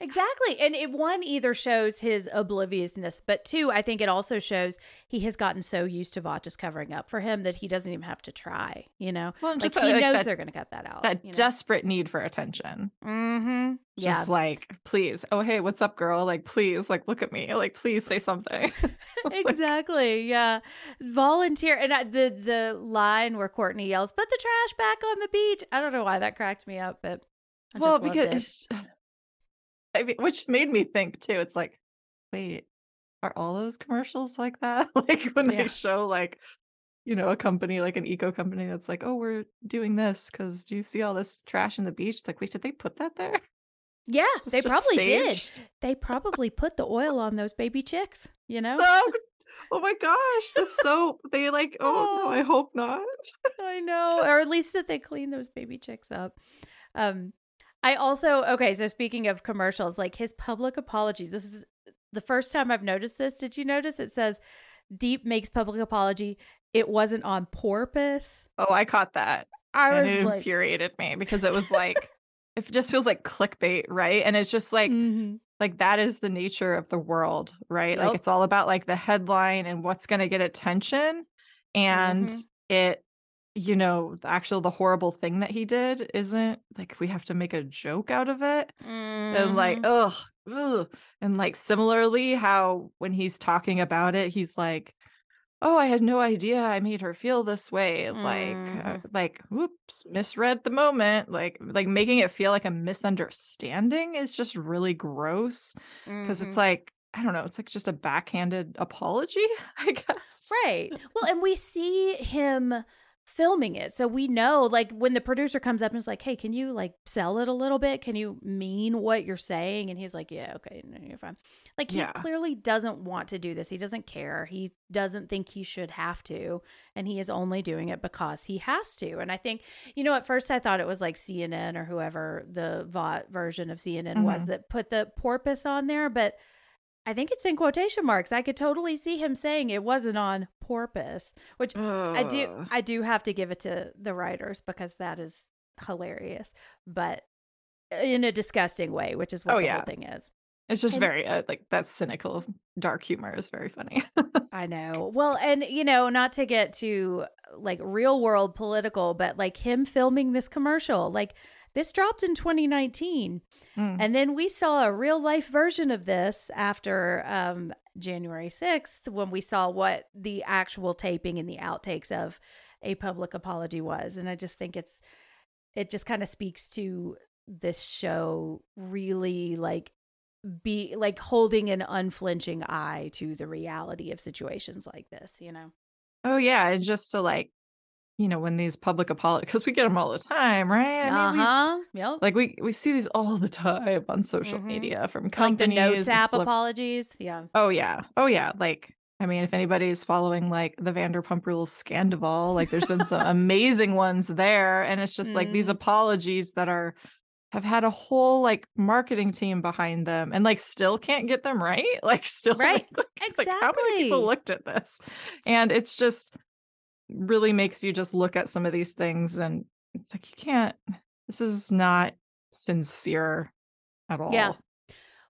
Exactly. And it one either shows his obliviousness, but two, I think it also shows he has gotten so used to Vought just covering up for him that he doesn't even have to try, you know? well Like just he like, knows that, they're gonna cut that out. that you know? desperate need for attention mm-hmm. Yeah. just like please oh hey what's up girl like please like look at me like please say something Like, exactly. Yeah. Volunteer and I, the the line where Courtney yells, "Put the trash back on the beach." I don't know why that cracked me up, but I well because it. I mean, which made me think too it's like wait are all those commercials like that like when Yeah. they show like you know a company like an eco company that's like oh we're doing this because do you see all this trash in the beach it's like wait did they put that there yeah, this they probably did. They probably put the oil on those baby chicks, you know? oh, oh my gosh the soap they like oh no i Oh. hope not I know, or at least that they clean those baby chicks up. Um, I also okay. So speaking of commercials, like his public apologies. This is the first time I've noticed this. Did you notice it says Deep makes public apology? It wasn't on porpoise. oh i caught that I and was it like, infuriated me because it was like it just feels like clickbait right and it's just like mhm. like that is the nature of the world right Yep. like it's all about like the headline and what's going to get attention and Mhm. it you know the actual the horrible thing that he did isn't like we have to make a joke out of it and like Mhm. ugh, ugh and like similarly how when he's talking about it he's like oh i had no idea i made her feel this way like uh, Mhm. like whoops misread the moment like like making it feel like a misunderstanding is just really gross because Mhm. it's like i don't know it's like just a backhanded apology i guess Right. Well, and we see him filming it. So we know like when the producer comes up and is like, "Hey, can you like sell it a little bit? Can you mean what you're saying?" And he's like, "Yeah, okay, no, you're fine." Like he Yeah. clearly doesn't want to do this. He doesn't care. He doesn't think he should have to, and he is only doing it because he has to. And I think, you know, at first I thought it was like CNN or whoever the Vought version of CNN was Mhm. that put the porpoise on there, but I think it's in quotation marks. I could totally see him saying it wasn't on porpoise, which I do I do have to give it to the writers because that is hilarious, but in a disgusting way, which is what Oh, the yeah. whole thing is. It's just And- very uh, like that cynical dark humor is very funny. I know. Well, and you know, not to get to like real world political, but like him filming this commercial, like this dropped in 2019. Mm. And then we saw a real life version of this after um, January 6th when we saw what the actual taping and the outtakes of a public apology was. And I just think it's, it just kind of speaks to this show really like be like holding an unflinching eye to the reality of situations like this, you know? Oh yeah, and just to like, you know, when these public apologies, because we get them all the time, right? I Uh mean, we- huh. Yep. like we we see these all the time on social Mhm. media from companies. like the notes app apologies. Yeah. oh yeah, oh yeah. Like I mean, if anybody's following like the Vanderpump Rules Scandoval, like there's been some amazing ones there, and it's just like these Mhm. apologies that are have had a whole like marketing team behind them and like still can't get them right like still Right. like, like, how many people looked at this and it's just really makes you just look at some of these things and it's like you can't this is not sincere at all Yeah.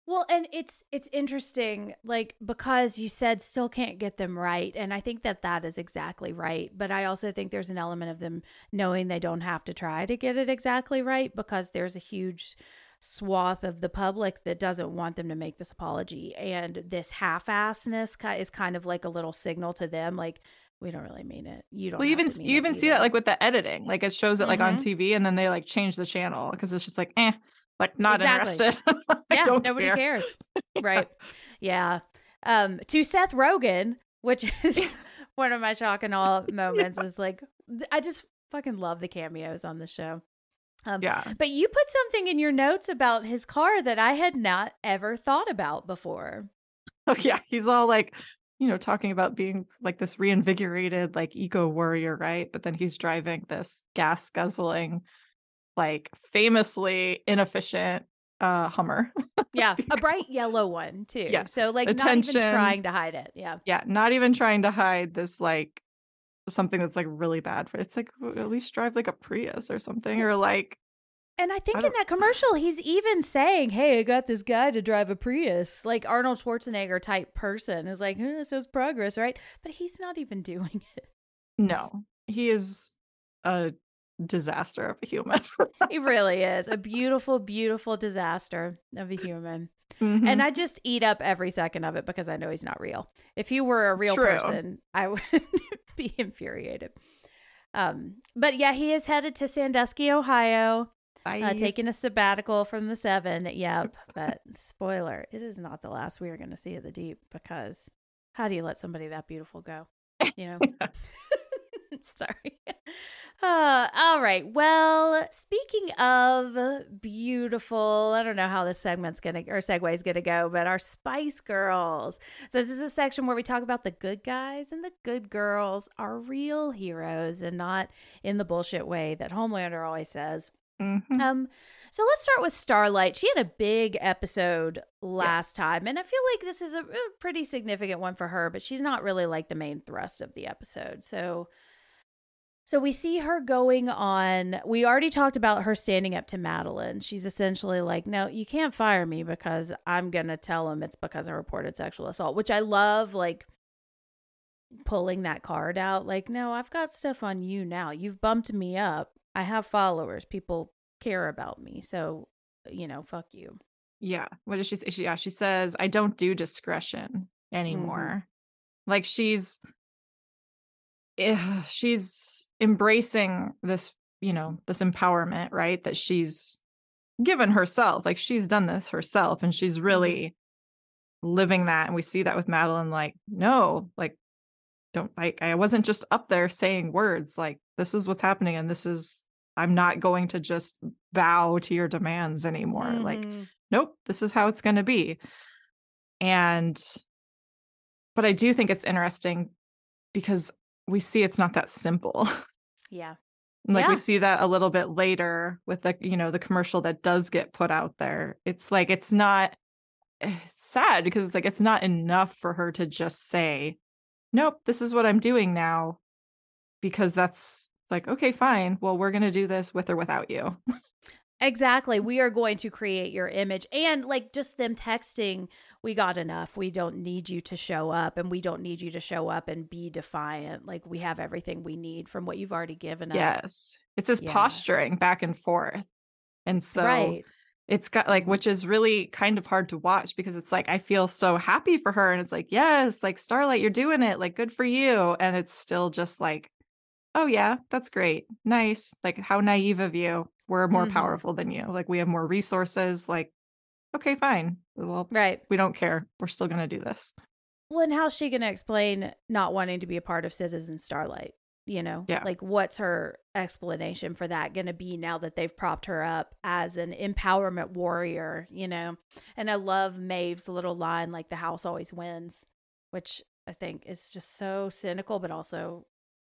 Well, and it's it's interesting like because you said still can't get them right and I think that that is exactly right, but I also think there's an element of them knowing they don't have to try to get it exactly right because there's a huge swath of the public that doesn't want them to make this apology and this half-assness is kind of like a little signal to them like we don't really mean it. You don't well even to s- mean you even see either." that like with the editing like it shows it like on Mhm. tv and then they like change the channel because it's just like eh like not Exactly. interested yeah, nobody care. cares. Right. Yeah. Um, to Seth Rogen, which is one of my shock and awe moments, is like I just fucking love the cameos on the show. Um, yeah But you put something in your notes about his car that I had not ever thought about before. Oh yeah, he's all like, you know, talking about being like this reinvigorated like eco warrior, right? But then he's driving this gas guzzling, like famously inefficient uh Hummer. Yeah, a bright yellow one too. Yeah. So like not even trying to hide it. Yeah. yeah, not even trying to hide this like something that's like really bad for it's like at least drive like a Prius or something or like And I think in that commercial, he's even saying, "Hey, I got this guy to drive a Prius." Like Arnold Schwarzenegger type person is like, eh, "This is progress, right?" But he's not even doing it. no, he is a disaster of a human. He really is a beautiful, beautiful disaster of a human. Mhm. And I just eat up every second of it because I know he's not real. If he were a real True. person, I would be infuriated. Um, but yeah, he is headed to Sandusky, Ohio. Uh, taking a sabbatical from the seven. Yep. But spoiler, it is not the last we are going to see of the deep because how do you let somebody that beautiful go? You know? Sorry. Uh, all right. Well, speaking of beautiful, I don't know how this segment's gonna or segue is gonna go, but our Spice Girls. So this is a section where we talk about the good guys and the good girls are real heroes and not in the bullshit way that Homelander always says. Mhm. Um, so let's start with Starlight. She had a big episode last time, and I feel like this is a, a pretty significant one for her, but she's not really like the main thrust of the episode. So so we see her going on. We already talked about her standing up to Madeline. She's essentially like, "No, you can't fire me because I'm going to tell him it's because I reported sexual assault," which I love like pulling that card out like, "No, I've got stuff on you now. You've bumped me up. I have followers. People care about me. So, you know, fuck you." Yeah. What does she say? She, yeah, she says, I don't do discretion anymore. Like she's eh, she's embracing this, you know, this empowerment, right? That she's given herself. Like she's done this herself and she's really living that. And we see that with Madeline, like, no, like, don't like I wasn't just up there saying words like this is what's happening and this is I'm not going to just bow to your demands anymore. Like Mhm. nope, this is how it's going to be. And, but I do think it's interesting because we see it's not that simple. yeah. like Yeah. we see that a little bit later with the, you know, the commercial that does get put out there. It's like, it's not, it's sad because it's like, it's not enough for her to just say, nope, this is what I'm doing now. Because that's like, okay, fine. Well, we're going to do this with or without you. Exactly. We are going to create your image. And like just them texting, we got enough. We don't need you to show up and we don't need you to show up and be defiant. Like we have everything we need from what you've already given us. Yes. It's this Yeah. posturing back and forth. And so right. It's got like which is really kind of hard to watch because it's like I feel so happy for her and it's like yes like Starlight you're doing it like good for you. And it's still just like oh yeah that's great. Nice. Like how naive of you. We're more Mhm. powerful than you. Like we have more resources. Like okay fine. Well Right. we don't care. We're still going to do this. Well, and how's she going to explain not wanting to be a part of Citizen Starlight? You know, Yeah. like what's her explanation for that going to be now that they've propped her up as an empowerment warrior? You know, and I love Maeve's little line, like the house always wins, which I think is just so cynical, but also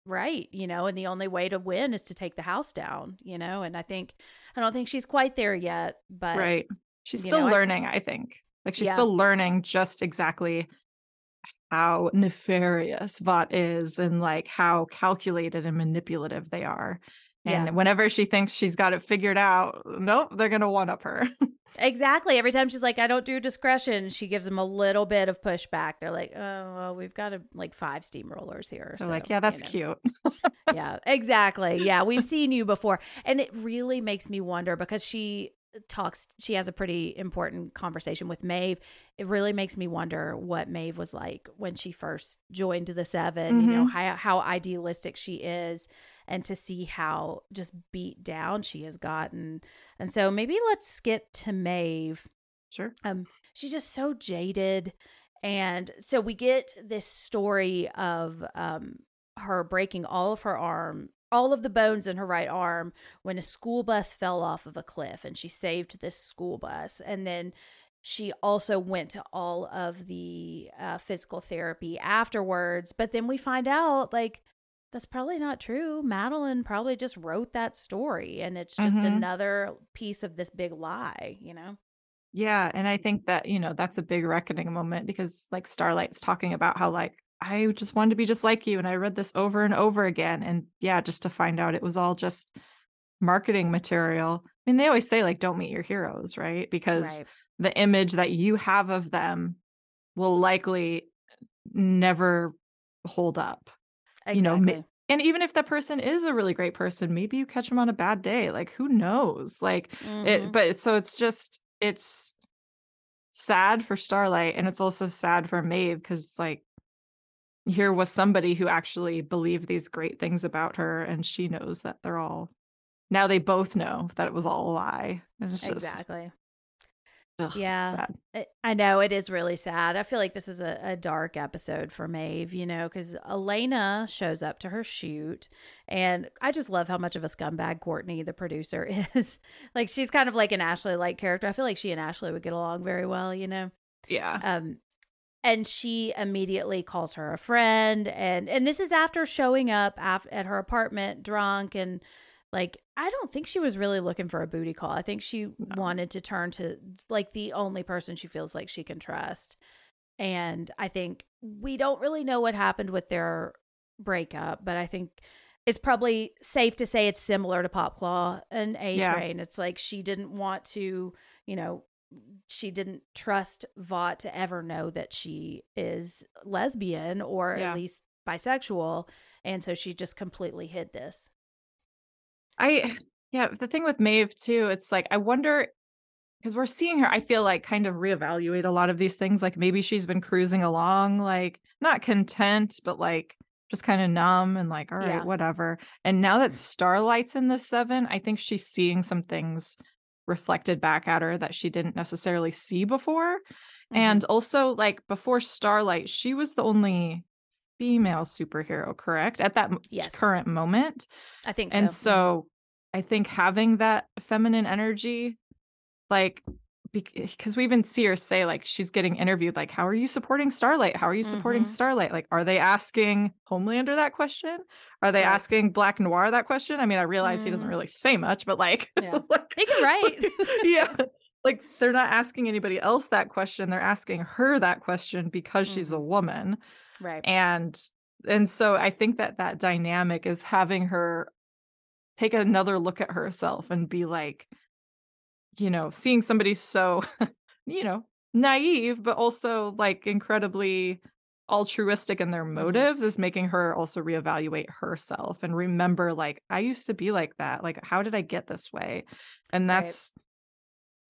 right. You know, and the only way to win is to take the house down. You know, and I think I don't think she's quite there yet, but right she's still know, I- learning I think like she's Yeah. still learning just exactly how nefarious Vought is and like how calculated and manipulative they are. And Yeah. whenever she thinks she's got it figured out, nope, they're gonna one up her. Exactly. Every time she's like, I don't do discretion, she gives them a little bit of pushback. They're like, oh, well, we've got a, like five steamrollers here. They're so, like, yeah, you that's know." cute. yeah, exactly. Yeah, we've seen you before. And it really makes me wonder because she talks, she has a pretty important conversation with Maeve. It really makes me wonder what Maeve was like when she first joined the 7 you know, how, how idealistic she is, and to see how just beat down she has gotten. And so maybe let's skip to Maeve Sure. um she's just so jaded and so we get this story of um her breaking all of her arm all of the bones in her right arm when a school bus fell off of a cliff and she saved this school bus and then she also went to all of the uh, physical therapy afterwards but then we find out like that's probably not true madeline probably just wrote that story and it's just Mhm. another piece of this big lie you know Yeah. And I think that, you know, that's a big reckoning moment because like Starlight's talking about how like I just wanted to be just like you. And I read this over and over again. And yeah, just to find out it was all just marketing material. I mean, they always say like don't meet your heroes, right? Because right the image that you have of them will likely never hold up. exactly. you know, And even if that person is a really great person, maybe you catch them on a bad day. Like who knows? Like Mhm. it but so it's just it's sad for Starlight and it's also sad for Maeve because it's like here was somebody who actually believed these great things about her and she knows that they're all now they both know that it was all a lie. And it's just exactly. ugh, Yeah. sad. I- I know it is really sad. I feel like this is a, a dark episode for Maeve, you know, because Elena shows up to her shoot. And I just love how much of a scumbag Courtney, the producer, is. like, she's kind of like an Ashley like character. I feel like she and Ashley would get along very well, you know? Yeah. Um, and she immediately calls her a friend, and and this is after showing up af- at her apartment drunk and like I don't think she was really looking for a booty call. I think she wanted to turn to like the only person she feels like she can trust. And I think we don't really know what happened with their breakup, but I think it's probably safe to say it's similar to Popclaw and A Yeah. Train. It's like she didn't want to, you know, she didn't trust Vought to ever know that she is lesbian or Yeah. at least bisexual. And so she just completely hid this. I yeah, the thing with Maeve too, it's like I wonder because we're seeing her, I feel like kind of reevaluate a lot of these things. Like maybe she's been cruising along, like not content, but like just kind of numb and like, all right, Yeah. whatever. And now that mm. Starlight's in the seven, I think she's seeing some things reflected back at her that she didn't necessarily see before. Mm-hmm. And also, like before Starlight, she was the only female superhero, correct? At that Yes. current moment. I think so. And Mhm. so I think having that feminine energy, like, because we even see her say, like, she's getting interviewed, like, how are you supporting Starlight? How are you supporting Mhm. Starlight? Like, are they asking Homelander that question? Are they Right. asking Black Noir that question? I mean, I realize he doesn't Mhm. really say much, but like, Yeah. like- He can write. yeah. Like, they're not asking anybody else that question. They're asking her that question because she's a Mhm. woman right. and and so i think that that dynamic is having her take another look at herself and be like you know, seeing somebody so, you know, naive, but also like incredibly altruistic in their Mhm. motives is making her also reevaluate herself and remember, like, I used to be like that. Like, how did I get this way? And Right. that's,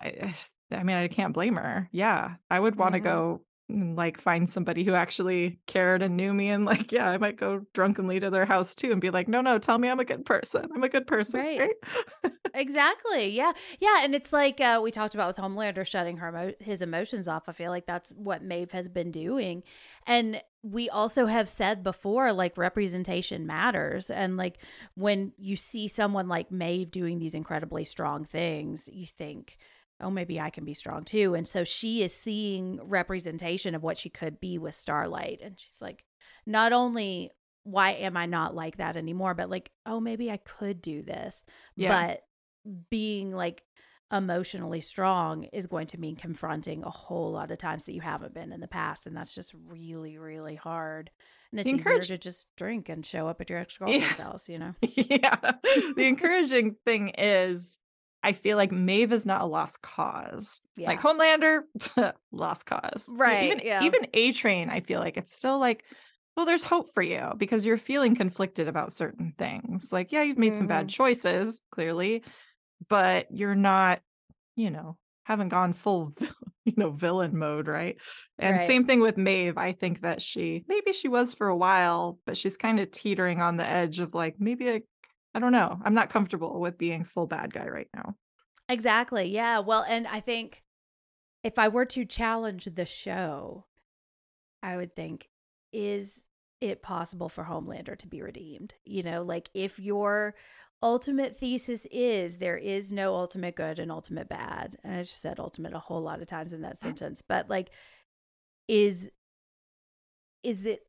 I, I mean, I can't blame her. Yeah, I would want to Mhm. go and like find somebody who actually cared and knew me and like yeah i might go drunkenly to their house too and be like no no tell me i'm a good person i'm a good person Right. right, Exactly. Yeah. Yeah. And it's like uh, we talked about with Homelander shutting her emo- his emotions off. I feel like that's what Maeve has been doing. And we also have said before, like representation matters. And like when you see someone like Maeve doing these incredibly strong things, you think, oh, maybe I can be strong too. And so she is seeing representation of what she could be with Starlight. And she's like, not only why am I not like that anymore, but like, oh, maybe I could do this yeah but being like emotionally strong is going to mean confronting a whole lot of times that you haven't been in the past and that's just really really hard and it's easier to just drink and show up at your ex-girlfriend's Yeah. house you know yeah. The encouraging thing is I feel like Maeve is not a lost cause. yeah Like Homelander, lost cause. Right, Even, yeah. even A Train, I feel like it's still like, well, there's hope for you because you're feeling conflicted about certain things. Like, yeah, you've made some Mm-hmm. bad choices, clearly, but you're not, you know, haven't gone full, you know, villain mode, right? And Right. same thing with Maeve. I think that she maybe she was for a while, but she's kind of teetering on the edge of like maybe I, I don't know. I'm not comfortable with being full bad guy right now. exactly yeah well and i think if i were to challenge the show i would think is it possible for homelander to be redeemed you know like if your ultimate thesis is there is no ultimate good and ultimate bad and i just said ultimate a whole lot of times in that mm. sentence but like is is that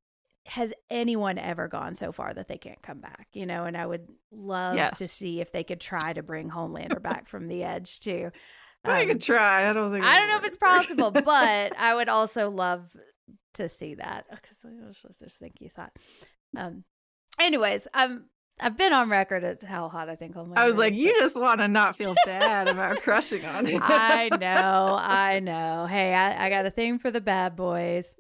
has anyone ever gone so far that they can't come back you know and i would love to see if they could try to bring homelander back from the edge too I Um, could try. I don't think. I don't know if it's possible, but I would also love to see that because I just, just think he's hot. Um. Anyways, I'm I've been on record at how hot I think Homelander. I was like, is, you but- just want to not feel bad about crushing on him. I know, I know. Hey, I, I got a thing for the bad boys.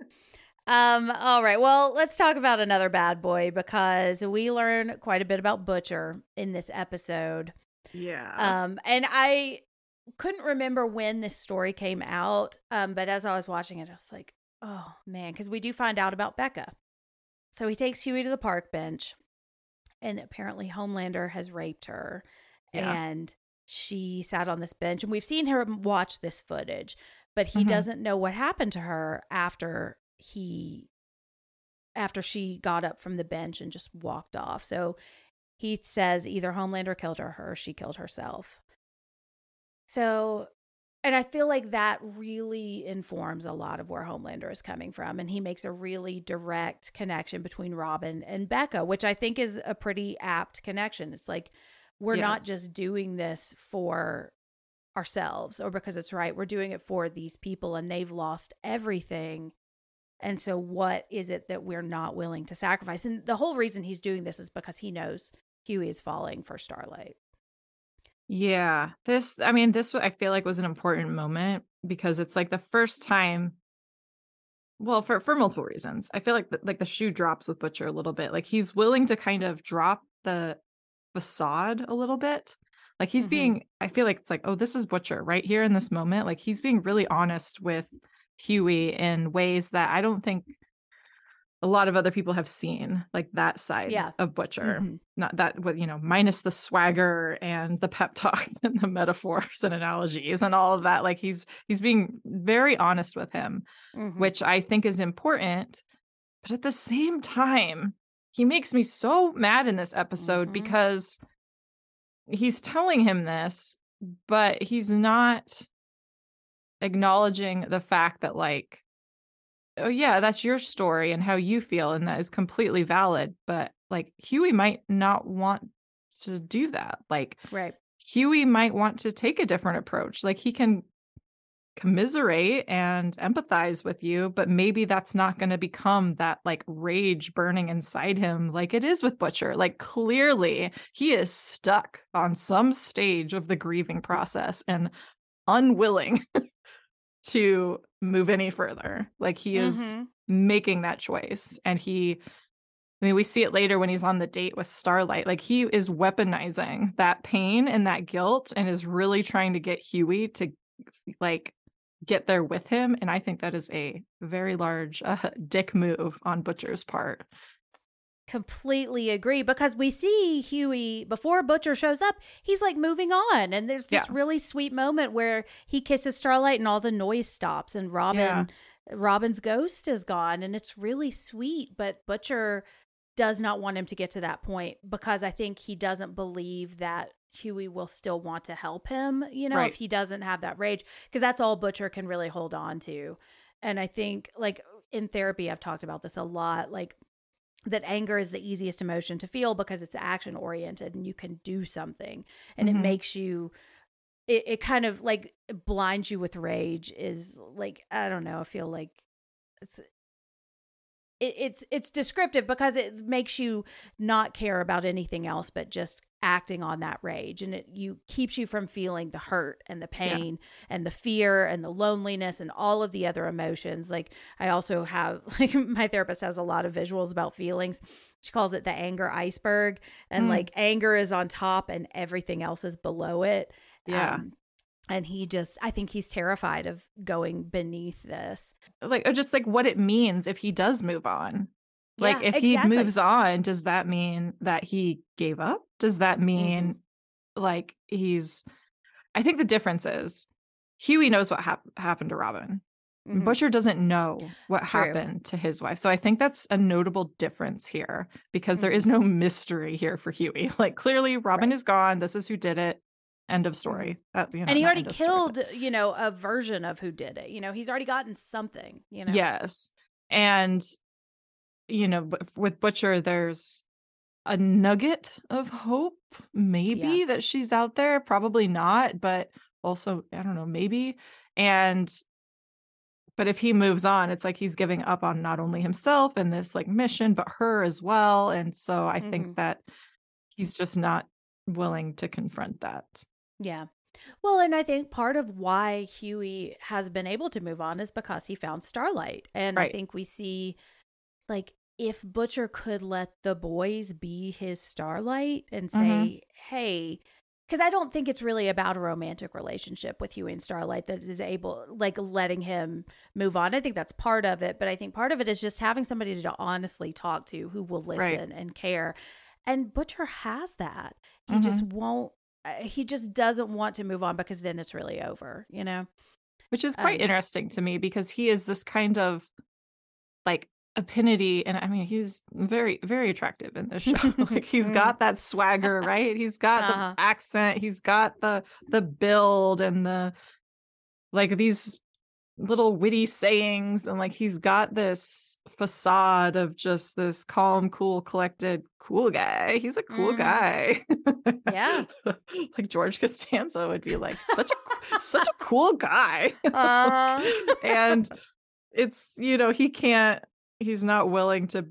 Um. All right. Well, let's talk about another bad boy because we learn quite a bit about Butcher in this episode. yeah. Um, and I couldn't remember when this story came out. Um, but as I was watching it, I was like, oh man, because we do find out about Becca. So he takes Hughie to the park bench, and apparently Homelander has raped her, Yeah. and she sat on this bench, and we've seen her watch this footage, but he Mhm. doesn't know what happened to her after he after she got up from the bench and just walked off. So he says either Homelander killed her or she killed herself. So, and I feel like that really informs a lot of where Homelander is coming from. And he makes a really direct connection between Robin and Becca, which I think is a pretty apt connection. It's like, we're not just doing this for ourselves or because it's right. We're doing it for these people and they've lost everything. And so, what is it that we're not willing to sacrifice? And the whole reason he's doing this is because he knows Hughie is falling for Starlight. Yeah, this, I mean, this I feel like was an important moment because it's like the first time. Well, for for multiple reasons, I feel like the, like the shoe drops with Butcher a little bit. Like he's willing to kind of drop the facade a little bit. Like he's Mhm. being, I feel like it's like, oh, this is Butcher right here in this moment. Like he's being really honest with Hughie in ways that I don't think a lot of other people have seen, like that side Yeah. of Butcher Mhm. not that what you know minus the swagger and the pep talk and the metaphors and analogies and all of that like he's he's being very honest with him Mhm. which i think is important but at the same time he makes me so mad in this episode Mhm. because he's telling him this but he's not acknowledging the fact that like oh yeah that's your story and how you feel and that is completely valid but like Hughie might not want to do that like right. Hughie might want to take a different approach like he can commiserate and empathize with you but maybe that's not going to become that like rage burning inside him like it is with butcher like clearly he is stuck on some stage of the grieving process and unwilling to move any further. Like he is Mhm. making that choice. And he, I mean, we see it later when he's on the date with Starlight. Like he is weaponizing that pain and that guilt and is really trying to get Hughie to like get there with him. And I think that is a very large uh, dick move on Butcher's part. Completely agree because we see Hughie before Butcher shows up, he's like moving on. And there's this Yeah. really sweet moment where he kisses Starlight and all the noise stops and Robin Yeah. Robin's ghost is gone and it's really sweet, but Butcher does not want him to get to that point because I think he doesn't believe that Hughie will still want to help him, you know, Right. if he doesn't have that rage because that's all Butcher can really hold on to. And I think like in therapy I've talked about this a lot, like that anger is the easiest emotion to feel because it's action oriented and you can do something and Mhm. it makes you it, it kind of like blinds you with rage is like i don't know i feel like it's it, it's it's descriptive because it makes you not care about anything else but just acting on that rage and it you keeps you from feeling the hurt and the Yeah. pain and the fear and the loneliness and all of the other emotions like i also have like my therapist has a lot of visuals about feelings she calls it the anger iceberg and Mm. like anger is on top and everything else is below it Yeah. um, and he just i think he's terrified of going beneath this like or just like what it means if he does move on like Yeah, if he moves on does that mean that he gave up does that Mm-hmm. mean like he's i think the difference is hughie knows what hap- happened to robin Mhm. butcher doesn't know what True. happened to his wife so i think that's a notable difference here because there Mhm. is no mystery here for hughie like clearly robin Right. is gone this is who did it end of story Uh, you know, and he already of story, but- killed you know a version of who did it you know he's already gotten something you know Yes. And you know, with Butcher there's a nugget of hope maybe that she's out there, probably not, but also I don't know, maybe. And but if he moves on, it's like he's giving up on not only himself and this like mission, but her as well. And so I Mhm. think that he's just not willing to confront that. Yeah. Well, and I think part of why Hughie has been able to move on is because he found Starlight. And I think we see, like, if Butcher could let the boys be his Starlight and say, Mhm. hey, because I don't think it's really about a romantic relationship with Hughie and Starlight that is able, like, letting him move on. I think that's part of it. But I think part of it is just having somebody to honestly talk to who will Right. listen and care. And Butcher has that. He Mhm. just won't uh, he just doesn't want to move on because then it's really over, you know? which is quite Um, interesting to me because he is this kind of like affinity and i mean he's very very attractive in this show like he's got that swagger right he's got Uh-huh. the accent he's got the the build and the like these little witty sayings and like he's got this facade of just this calm cool collected cool guy he's a cool Mhm. guy Yeah. like george costanza would be like such a such a cool guy Uh-huh. and it's you know he can't he's not willing to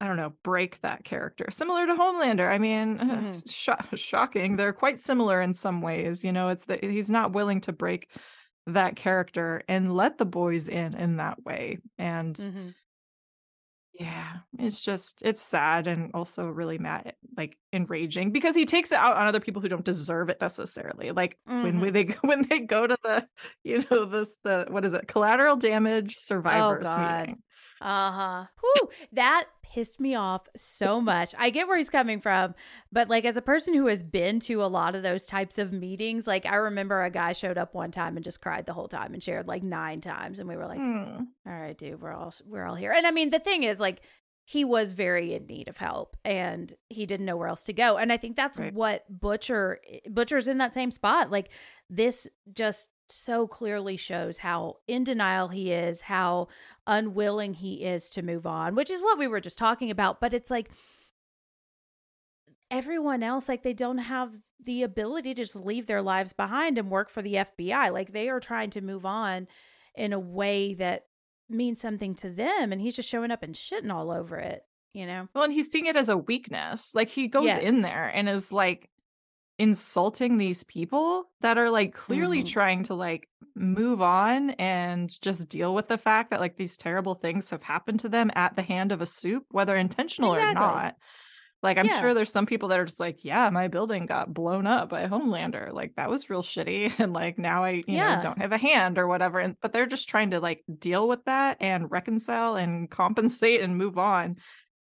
i don't know break that character similar to homelander i mean Mhm. sho- shocking they're quite similar in some ways you know it's that he's not willing to break that character and let the boys in in that way and Mhm. yeah it's just it's sad and also really mad like enraging because he takes it out on other people who don't deserve it necessarily like when we, they when they go to the you know this the what is it collateral damage survivors Oh, meeting Uh-huh. Whew. That pissed me off so much. I get where he's coming from, but like as a person who has been to a lot of those types of meetings, like I remember a guy showed up one time and just cried the whole time and shared like nine times and we were like, Hmm. all right, dude, we're all we're all here. And I mean, the thing is, like, he was very in need of help, and he didn't know where else to go. And I think that's Right. what Butcher Butcher's in that same spot. Like, this just so clearly shows how in denial he is, how unwilling he is to move on, which is what we were just talking about. But it's like everyone else like they don't have the ability to just leave their lives behind and work for the FBI like they are trying to move on in a way that means something to them and he's just showing up and shitting all over it you know well and he's seeing it as a weakness like he goes Yes. in there and is like insulting these people that are like clearly Mhm. trying to like move on and just deal with the fact that like these terrible things have happened to them at the hand of a supe, whether intentional or not. Like I'm Yeah. sure there's some people that are just like, yeah, my building got blown up by a Homelander. Like that was real shitty. And like now I, you Yeah. know, don't have a hand or whatever. And but they're just trying to like deal with that and reconcile and compensate and move on.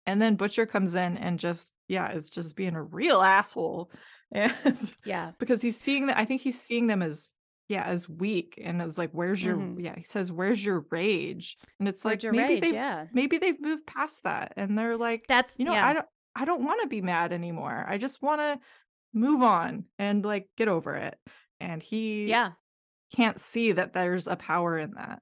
And then Butcher comes in and just, yeah, is just being a real asshole. And Yeah. because he's seeing that I think he's seeing them as yeah, as weak and it's like, where's your Mhm. yeah, he says, Where's your rage? And it's Where'd like maybe rage? they've Yeah. maybe they've moved past that and they're like, That's you know, yeah. I don't I don't want to be mad anymore. I just want to move on and like get over it. And he yeah. can't see that there's a power in that.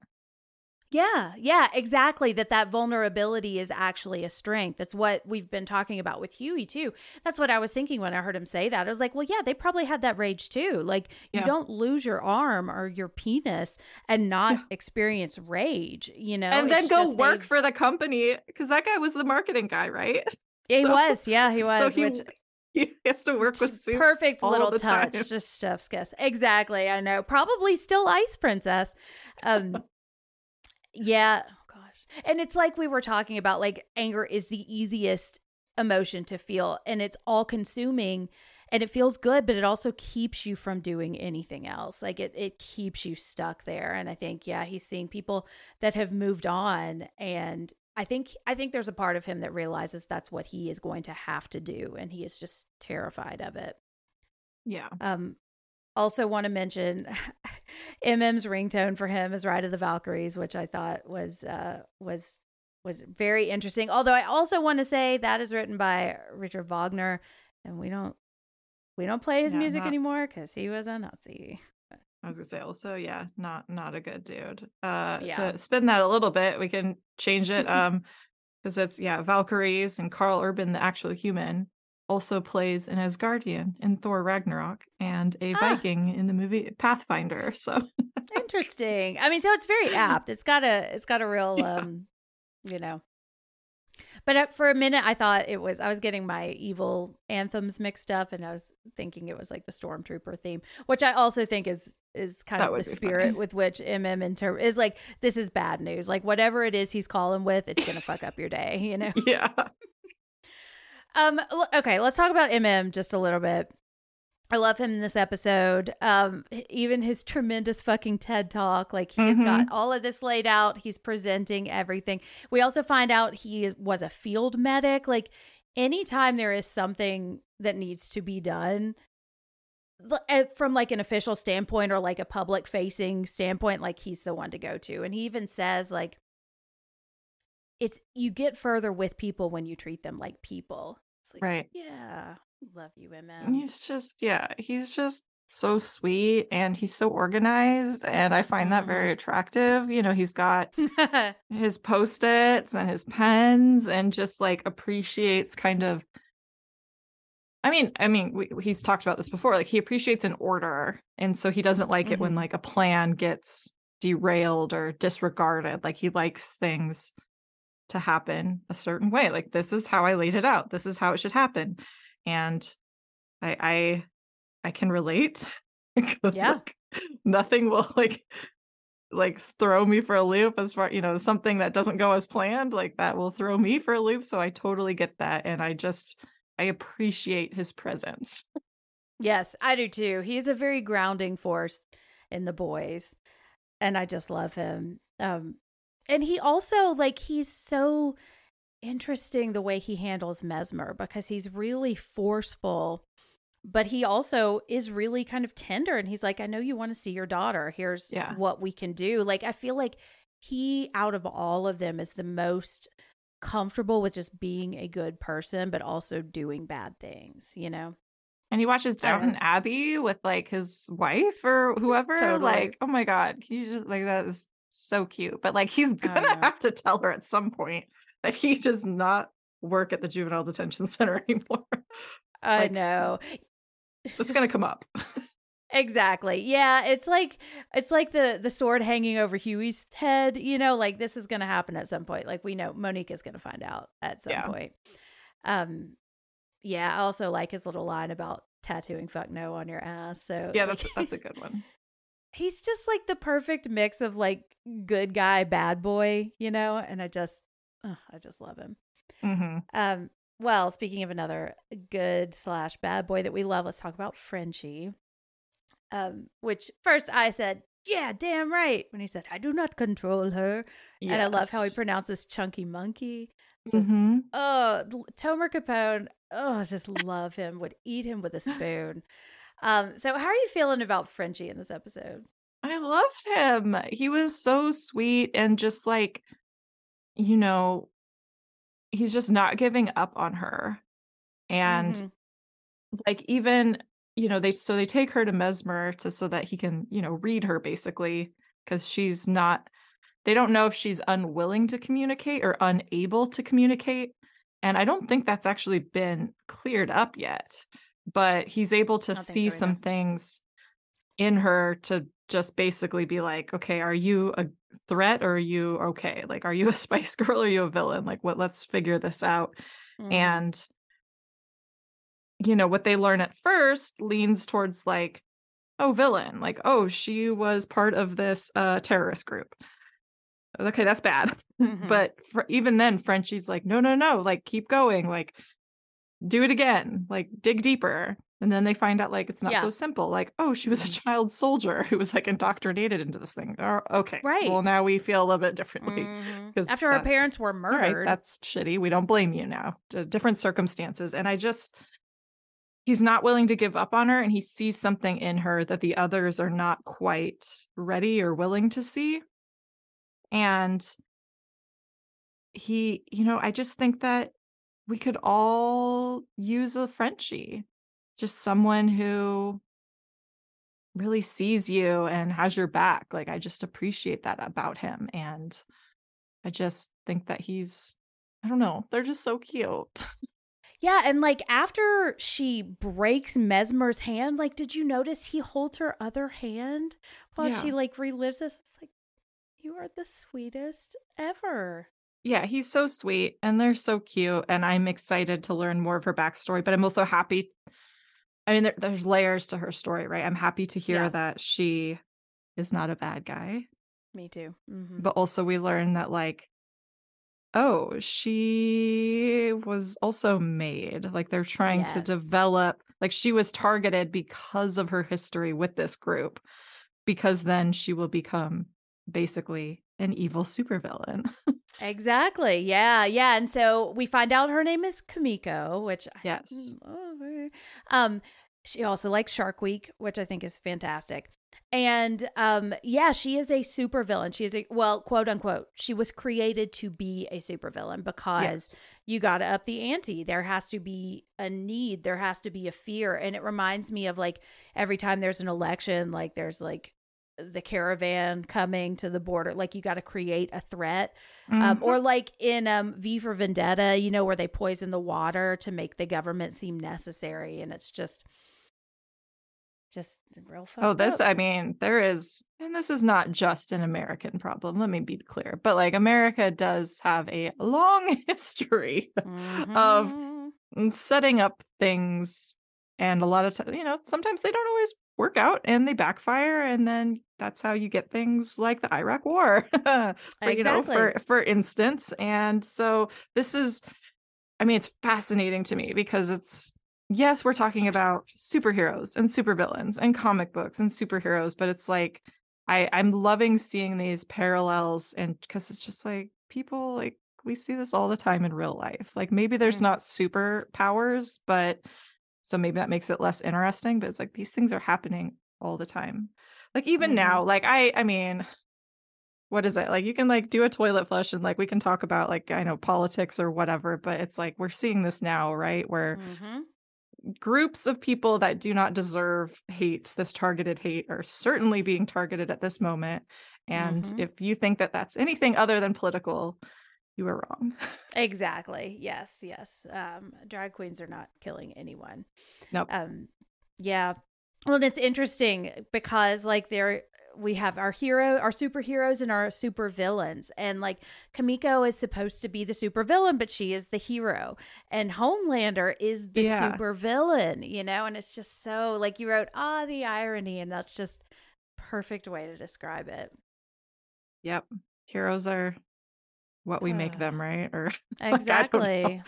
Yeah, yeah, exactly. That that vulnerability is actually a strength. That's what we've been talking about with Hughie too. That's what I was thinking when I heard him say that. I was like, well, yeah, they probably had that rage too. Like you don't lose your arm or your penis and not Yeah. experience rage. You know, and then It's go work they've- for the company because that guy was the marketing guy, right? He So- was, yeah, he was. so he, which he has to work with perfect little touch time. just chef's kiss exactly i know probably still ice princess um yeah. Oh gosh. And it's like we were talking about like anger is the easiest emotion to feel and it's all consuming and it feels good but it also keeps you from doing anything else. Like it it keeps you stuck there and i think yeah he's seeing people that have moved on and i think i think there's a part of him that realizes that's what he is going to have to do and he is just terrified of it. Yeah. um also want to mention mm's ringtone for him is ride of the valkyries which i thought was uh was was very interesting although i also want to say that is written by richard wagner and we don't we don't play his Yeah, music not- anymore because he was a nazi I was gonna say also, yeah, not not a good dude. Uh Yeah. to spin that a little bit, we can change it. Um because it's yeah, Valkyries and Karl Urban, the actual human, also plays an Asgardian in Thor Ragnarok and a Ah. Viking in the movie Pathfinder. So interesting i mean so it's very apt it's got a it's got a real Yeah. um you know but uh, for a minute i thought it was i was getting my evil anthems mixed up and i was thinking it was like the stormtrooper theme which i also think is is kind That of the spirit funny. with which mm inter- is like this is bad news like whatever it is he's calling with it's gonna fuck up your day you know yeah. Um okay let's talk about mm just a little bit. I love him in this episode. Um even his tremendous fucking ted talk like he's Mhm. got all of this laid out. He's presenting everything. We also find out he was a field medic. Like anytime there is something that needs to be done eh, from like an official standpoint or like a public facing standpoint like he's the one to go to. And he even says like it's you get further with people when you treat them like people like Right. yeah love you mm he's just yeah, he's just so sweet and he's so organized and I find that very attractive. You know, he's got his post-its and his pens and just like appreciates kind of I mean, I mean, we, he's talked about this before. Like he appreciates an order, and so he doesn't like it when Mhm. like a plan gets derailed or disregarded. Like he likes things to happen a certain way. Like this is how I laid it out. This is how it should happen, and I I I can relate because Yeah. like, nothing will like like throw me for a loop as far you know something that doesn't go as planned like that will throw me for a loop so i totally get that and i just i appreciate his presence Yes, I do too. He's a very grounding force in the boys. And I just love him. Um and he also like he's so interesting the way he handles Mesmer because he's really forceful, but he also is really kind of tender and he's like, I know you want to see your daughter. Here's Yeah. what we can do. Like I feel like he out of all of them is the most comfortable with just being a good person but also doing bad things, you know? and he watches downton abbey with like his wife or whoever Totally. like oh my god can you just like that is so cute but like he's gonna know. have to tell her at some point that he does not work at the juvenile detention center anymore I Like- know. it's gonna come up Exactly. Yeah, it's like it's like the the sword hanging over Hughie's head, you know, like this is going to happen at some point. Like we know Monique is going to find out at some Yeah. point. Um yeah, I also like his little line about tattooing fuck no on your ass. So Yeah, that's that's a good one. He's just like the perfect mix of like good guy, bad boy, you know. And I just, oh, I just love him. hmm Um, well, speaking of another good slash bad boy that we love, let's talk about Frenchie. Um, which first I said, yeah, damn right. When he said, I do not control her. And I love how he pronounces chunky monkey. Just, hmm oh, Tomer Kapon. Oh, just love him. Would eat him with a spoon. Um, so how are you feeling about Frenchie in this episode? I loved him. He was so sweet and just like, you know, he's just not giving up on her. And Mhm. like even, you know, they so they take her to Mesmer to so that he can, you know, read her basically because she's not they don't know if she's unwilling to communicate or unable to communicate. And I don't think that's actually been cleared up yet. But he's able to see so some things in her to just basically be like, okay, are you a threat or are you okay? Like, are you a spice girl or are you a villain? Like, what? Let's figure this out. Mhm. And you know what they learn at first leans towards like, oh, villain. Like, oh, she was part of this uh terrorist group. Okay, that's bad. Mhm. But for, even then, Frenchie's like, no, no, no, like keep going, like do it again, like dig deeper. And then they find out like it's not Yeah. so simple. Like, oh, she was a Mhm. child soldier who was like indoctrinated into this thing. Oh, okay, Right. Well, now we feel a little bit differently. Mhm. 'cause After our parents were All right, murdered. that's shitty. We don't blame you now. Different circumstances. And I just, he's not willing to give up on her and he sees something in her that the others are not quite ready or willing to see. And he, you know, I just think that we could all use a Frenchie, just someone who really sees you and has your back. Like, I just appreciate that about him. And I just think that he's, I don't know, they're just so cute. Yeah, and like after she breaks Mesmer's hand, like did you notice he holds her other hand while Yeah. she like relives this? It's like you are the sweetest ever. Yeah, he's so sweet and they're so cute. And I'm excited to learn more of her backstory, but I'm also happy. I mean, there, there's layers to her story, right? I'm happy to hear Yeah. that she is not a bad guy, Me too. hmm but also we learn that, like, oh, she was also made. Like, they're trying to develop, like, she was targeted because of her history with this group, because then she will become basically an evil supervillain. Exactly. Yeah, yeah. And so we find out her name is Kimiko, which Yes. Um, she also likes Shark Week, which I think is fantastic. And um, yeah, she is a supervillain. She is a well, quote unquote. She was created to be a supervillain because Yes. you got to up the ante. There has to be a need. There has to be a fear. And it reminds me of like every time there's an election, like there's like the caravan coming to the border. Like you got to create a threat. Um, Mhm. or like in um, V for Vendetta, you know, where they poison the water to make the government seem necessary. And it's just, just real fun. Oh, this, up. I mean, there is, and this is not just an American problem. Let me be clear, but like America does have a long history of Mhm. mm, setting up things. And a lot of times, you know, sometimes they don't always work out and they backfire. And then that's how you get things like the Iraq War, for, you know, for, for instance. And so this is, I mean, it's fascinating to me because it's, yes, we're talking about superheroes and supervillains and comic books and superheroes, but it's like I I'm loving seeing these parallels and because it's just like people like we see this all the time in real life. Like maybe there's Mhm. not superpowers, but so maybe that makes it less interesting, but it's like these things are happening all the time. Like even Mhm. now, like I I mean what is it? Like you can like do a toilet flush and like we can talk about like I know politics or whatever, but it's like we're seeing this now, right? Where Mhm. groups of people that do not deserve hate, this targeted hate, are certainly being targeted at this moment. And Mhm. if you think that that's anything other than political, you were wrong. Exactly. Yes. Yes. Um, drag queens are not killing anyone. Nope. Um, yeah. Well, and it's interesting because like there, we have our hero, our superheroes, and our super villains. And like Kimiko is supposed to be the super villain, but she is the hero. And Homelander is the Yeah. super villain, you know? And it's just so like you wrote, ah, the irony. And that's just perfect way to describe it. Yep. Heroes are what we make them, right? Or like, I don't know. Exactly.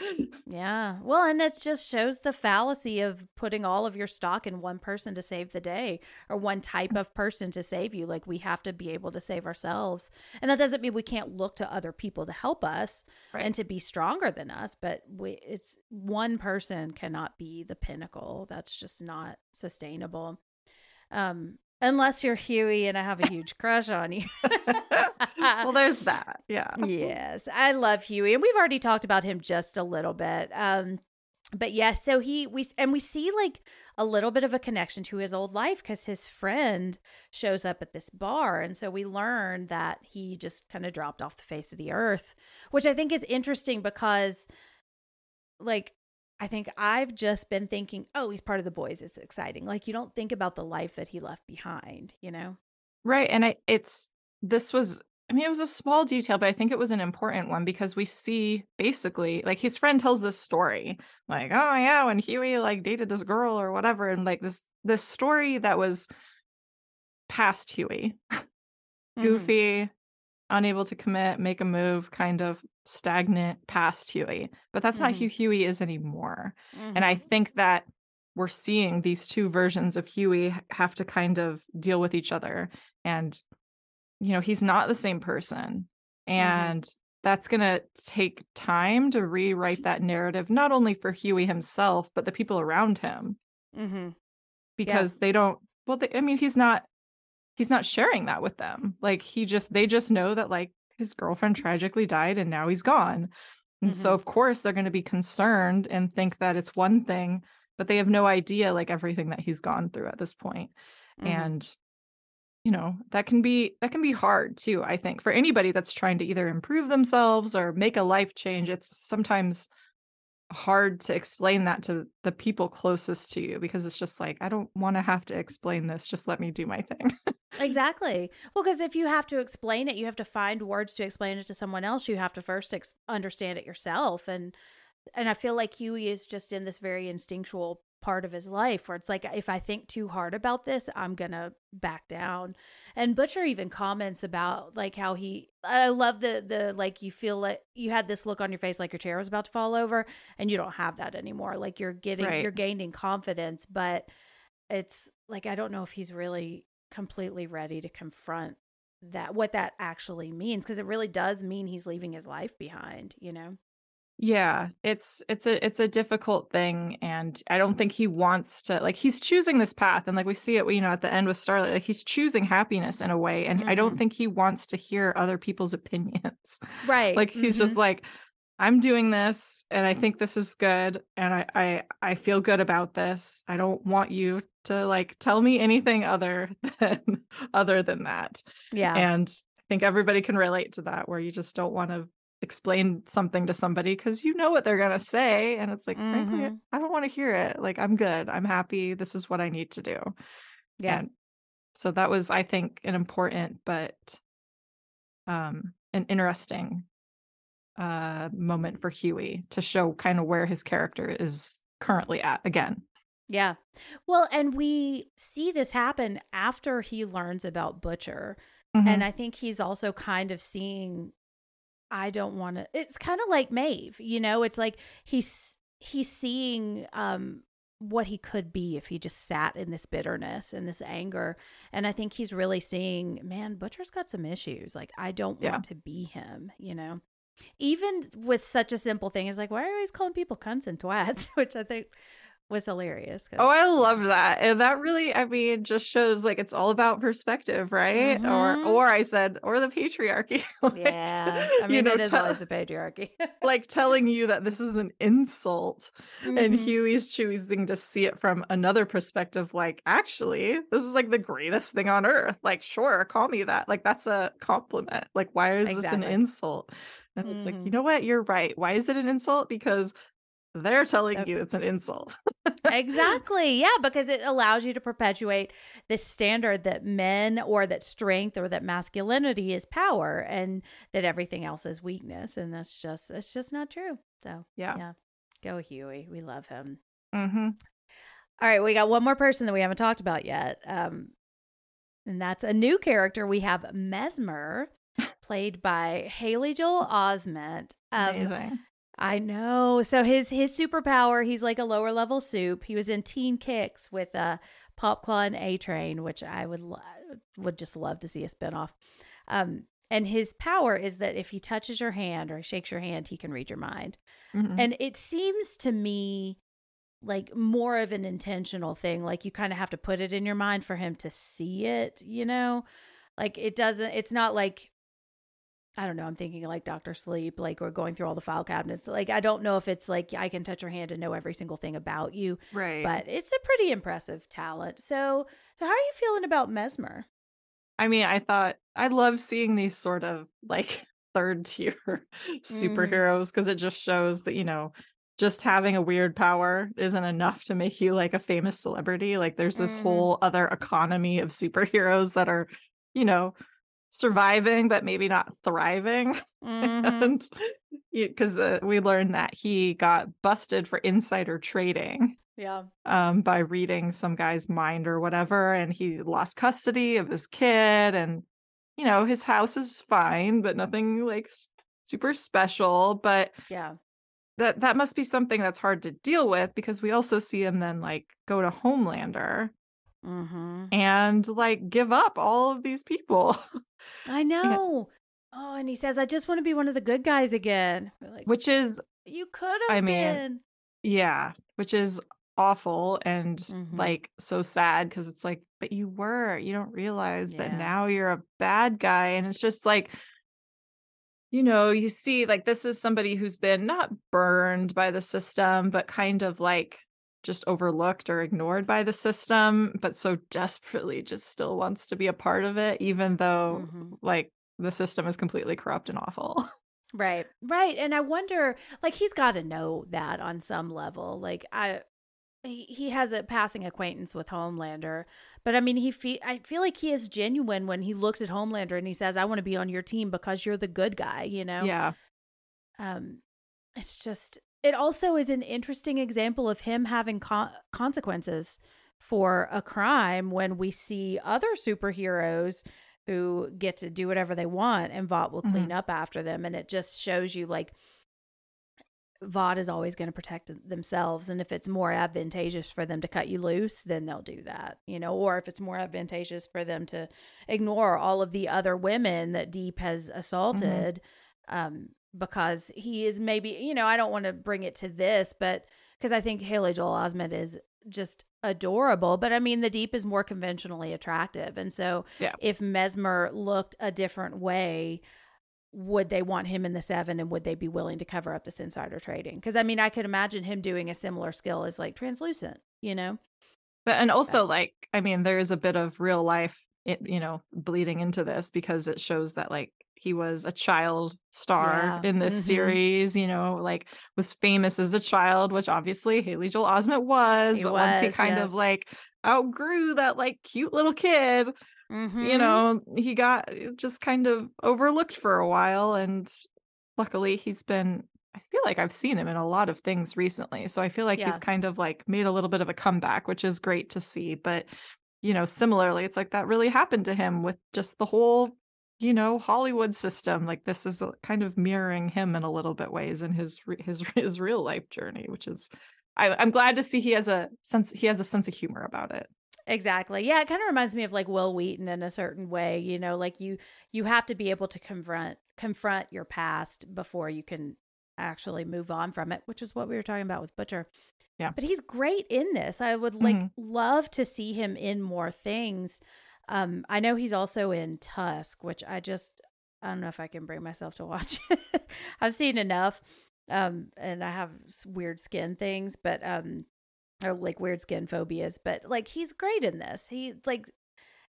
Yeah. Well, and it just shows the fallacy of putting all of your stock in one person to save the day or one type of person to save you. Like we have to be able to save ourselves. And that doesn't mean we can't look to other people to help us Right. and to be stronger than us, but we it's one person cannot be the pinnacle. That's just not sustainable. Um unless you're Hughie and I have a huge crush on you. well, there's that. Yeah. yes, I love Hughie, and we've already talked about him just a little bit. Um, but yes, so he we and we see like a little bit of a connection to his old life because his friend shows up at this bar, and so we learn that he just kind of dropped off the face of the earth, which I think is interesting because, like. I think I've just been thinking, oh, he's part of the boys. It's exciting. Like, you don't think about the life that he left behind, you know? Right. And I it's this was I mean, it was a small detail, but I think it was an important one because we see basically like his friend tells this story, like, oh yeah, when Hughie like dated this girl or whatever, and like this this story that was past Hughie, Mhm. goofy, unable to commit, make a move, kind of stagnant past Hughie. But that's not Mhm. who Hughie is anymore. And I Mhm. think that we're seeing these two versions of Hughie have to kind of deal with each other. And, you know, he's not the same person. And that's going to take time to rewrite that narrative, not only for Hughie himself, but the people around him, because they don't, well, they, I mean, he's not, he's not sharing that with them. Like he just, they just know that like his girlfriend tragically died and now he's gone. And so, Mhm. of course, they're going to be concerned and think that it's one thing, but they have no idea like everything that he's gone through at this point. Mhm. And you know, that can be that can be hard too, I think, for anybody that's trying to either improve themselves or make a life change. It's sometimes hard to explain that to the people closest to you because it's just like I don't want to have to explain this. Just let me do my thing. Exactly. Well, because if you have to explain it, you have to find words to explain it to someone else. You have to first ex- understand it yourself, and and I feel like Hughie is just in this very instinctual part of his life where it's like if I think too hard about this, I'm gonna back down. And Butcher even comments about like how he. I love the the like you feel like you had this look on your face like your chair was about to fall over, and you don't have that anymore. Like you're getting Right. you're gaining confidence, but it's like I don't know if he's really completely ready to confront that what that actually means because it really does mean he's leaving his life behind you know yeah, it's it's a it's a difficult thing and I don't think he wants to like he's choosing this path and like we see it you know at the end with Starlight like he's choosing happiness in a way and I don't Mhm. think he wants to hear other people's opinions. right like he's just like i'm doing this and i think this is good and I, I i feel good about this i don't want you to like tell me anything other than other than that yeah and i think everybody can relate to that where you just don't want to explain something to somebody because you know what they're going to say and it's like frankly Mhm. i don't want to hear it. Like i'm good. I'm happy. This is what i need to do. Yeah. And so that was i think an important but um an interesting uh moment for hughie to show kind of where his character is currently at again. Yeah. Well and we see this happen after he learns about butcher Mm-hmm. and i think he's also kind of seeing i don't want to it's kind of like Maeve you know? It's like he's he's seeing um what he could be if he just sat in this bitterness and this anger. And i think he's really seeing man butcher's got some issues. Like i don't Yeah. want to be him you know? Even with such a simple thing as like why are you always calling people cunts and twats? Which i think was hilarious. oh i love that and that really i mean just shows like it's all about perspective right Mhm. or or i said or the patriarchy Like, yeah i you mean know, it is tell- always a patriarchy like telling you that this is an insult and Mhm. Hughie's choosing to see it from another perspective like actually this is like the greatest thing on earth like sure call me that like that's a compliment like why is this an insult and it's like you Mhm. know what you're right why is it an insult because they're telling you it's an insult. exactly. Yeah, because it allows you to perpetuate this standard that men or that strength or that masculinity is power and that everything else is weakness. And that's just that's just not true. So Yeah. yeah. Go Hughie. We love him. Mm-hmm. All right, we got one more person that we haven't talked about yet. Um, and that's a new character. We have Mesmer, played by Haley Joel Osment. Um, Amazing. I know. So his his superpower, he's like a lower level supe. He was in Teen Kicks with uh Popclaw and A Train, which I would lo- would just love to see a spinoff. Um and his power is that if he touches your hand or shakes your hand, he can read your mind. Mhm. And it seems to me like more of an intentional thing. Like you kind of have to put it in your mind for him to see it, you know? Like it doesn't, it's not like, I don't know, I'm thinking like Dr. Sleep, like we're going through all the file cabinets. Like I don't know if it's like I can touch your hand and know every single thing about you, right. but it's a pretty impressive talent. So, so how are you feeling about Mesmer? I mean, I thought I love seeing these sort of like third tier superheroes because it just shows that, you know, just having a weird power isn't enough to make you like a famous celebrity. Like there's this Mhm. whole other economy of superheroes that are, you know, surviving but maybe not thriving. Mhm. and because uh, we learned that he got busted for insider trading yeah. um, by reading some guy's mind or whatever, and he lost custody of his kid. And you know, his house is fine, but nothing like super special. But Yeah. that that must be something that's hard to deal with because we also see him then like go to Homelander Mm-hmm. and like give up all of these people, I know. Oh, and he says, I just want to be one of the good guys again. Like, which is you could have I mean, been. yeah, which is awful and Mhm. like so sad because it's like, but you were, you don't realize that now you're a bad guy. And it's just like, you know, you see, like, this is somebody who's been not burned by the system, but kind of like just overlooked or ignored by the system, but so desperately just still wants to be a part of it, even though Mhm. like the system is completely corrupt and awful. Right, right. And I wonder, like, he's got to know that on some level. Like, I. He, he has a passing acquaintance with Homelander, but I mean, he fe- I feel like he is genuine when he looks at Homelander and he says, "I want to be on your team because you're the good guy," you know. Yeah. um it's just it also is an interesting example of him having co- consequences for a crime when we see other superheroes who get to do whatever they want and Vought will clean up after them. And it just shows you like Vought is always going to protect themselves. And if it's more advantageous for them to cut you loose then they'll do that you know? Or if it's more advantageous for them to ignore all of the other women that Deep has assaulted um because he is maybe you know I don't want to bring it to this but because I think Haley Joel Osment is just adorable but I mean the Deep is more conventionally attractive and so Yeah. if Mesmer looked a different way would they want him in the seven and would they be willing to cover up this insider trading because I mean I could imagine him doing a similar skill as like translucent you know But and also like I mean there is a bit of real life it, you know bleeding into this because it shows that like he was a child star Yeah. in this Mhm. series, you know, like was famous as a child, which obviously Haley Joel Osment was, He but once he kind yes. of like outgrew that like cute little kid, you Mhm. know, he got just kind of overlooked for a while and luckily he's been I feel like I've seen him in a lot of things recently. So I feel like Yeah. he's kind of like made a little bit of a comeback, which is great to see. But, you know, similarly, it's like that really happened to him with just the whole, you know, Hollywood system. Like this is kind of mirroring him in a little bit ways in his his his real life journey, which is I, I'm glad to see he has a sense he has a sense of humor about it. Exactly. Yeah, it kind of reminds me of like Wil Wheaton in a certain way, you know, like you you have to be able to confront confront your past before you can actually move on from it, which is what we were talking about with Butcher. Yeah. But he's great in this. I would like Mhm. love to see him in more things. Um I know he's also in Tusk, which I just I don't know if I can bring myself to watch. I've seen enough um and I have weird skin things, but um or like weird skin phobias, but like he's great in this. He like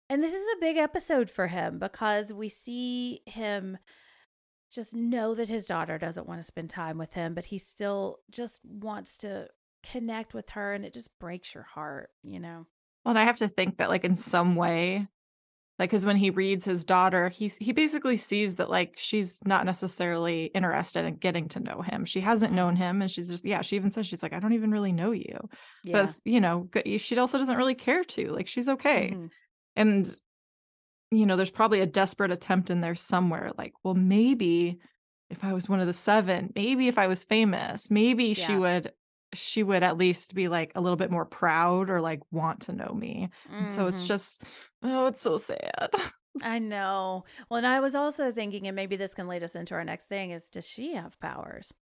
and this is a big episode for him because we see him just know that his daughter doesn't want to spend time with him, but he still just wants to connect with her and it just breaks your heart, you know. Well, and I have to think that like in some way like because when he reads his daughter he's he basically sees that like she's not necessarily interested in getting to know him she hasn't Mm-hmm. known him and she's just yeah she even says she's like i don't even really know you Yeah. but you know good- she also doesn't really care to like she's okay Mhm. and you know there's probably a desperate attempt in there somewhere like well maybe if i was one of the seven maybe if i was famous maybe she would she would at least be like a little bit more proud or like want to know me and so it's Mhm. just oh it's so sad I know. Well, and I was also thinking, and maybe this can lead us into our next thing: is does she have powers?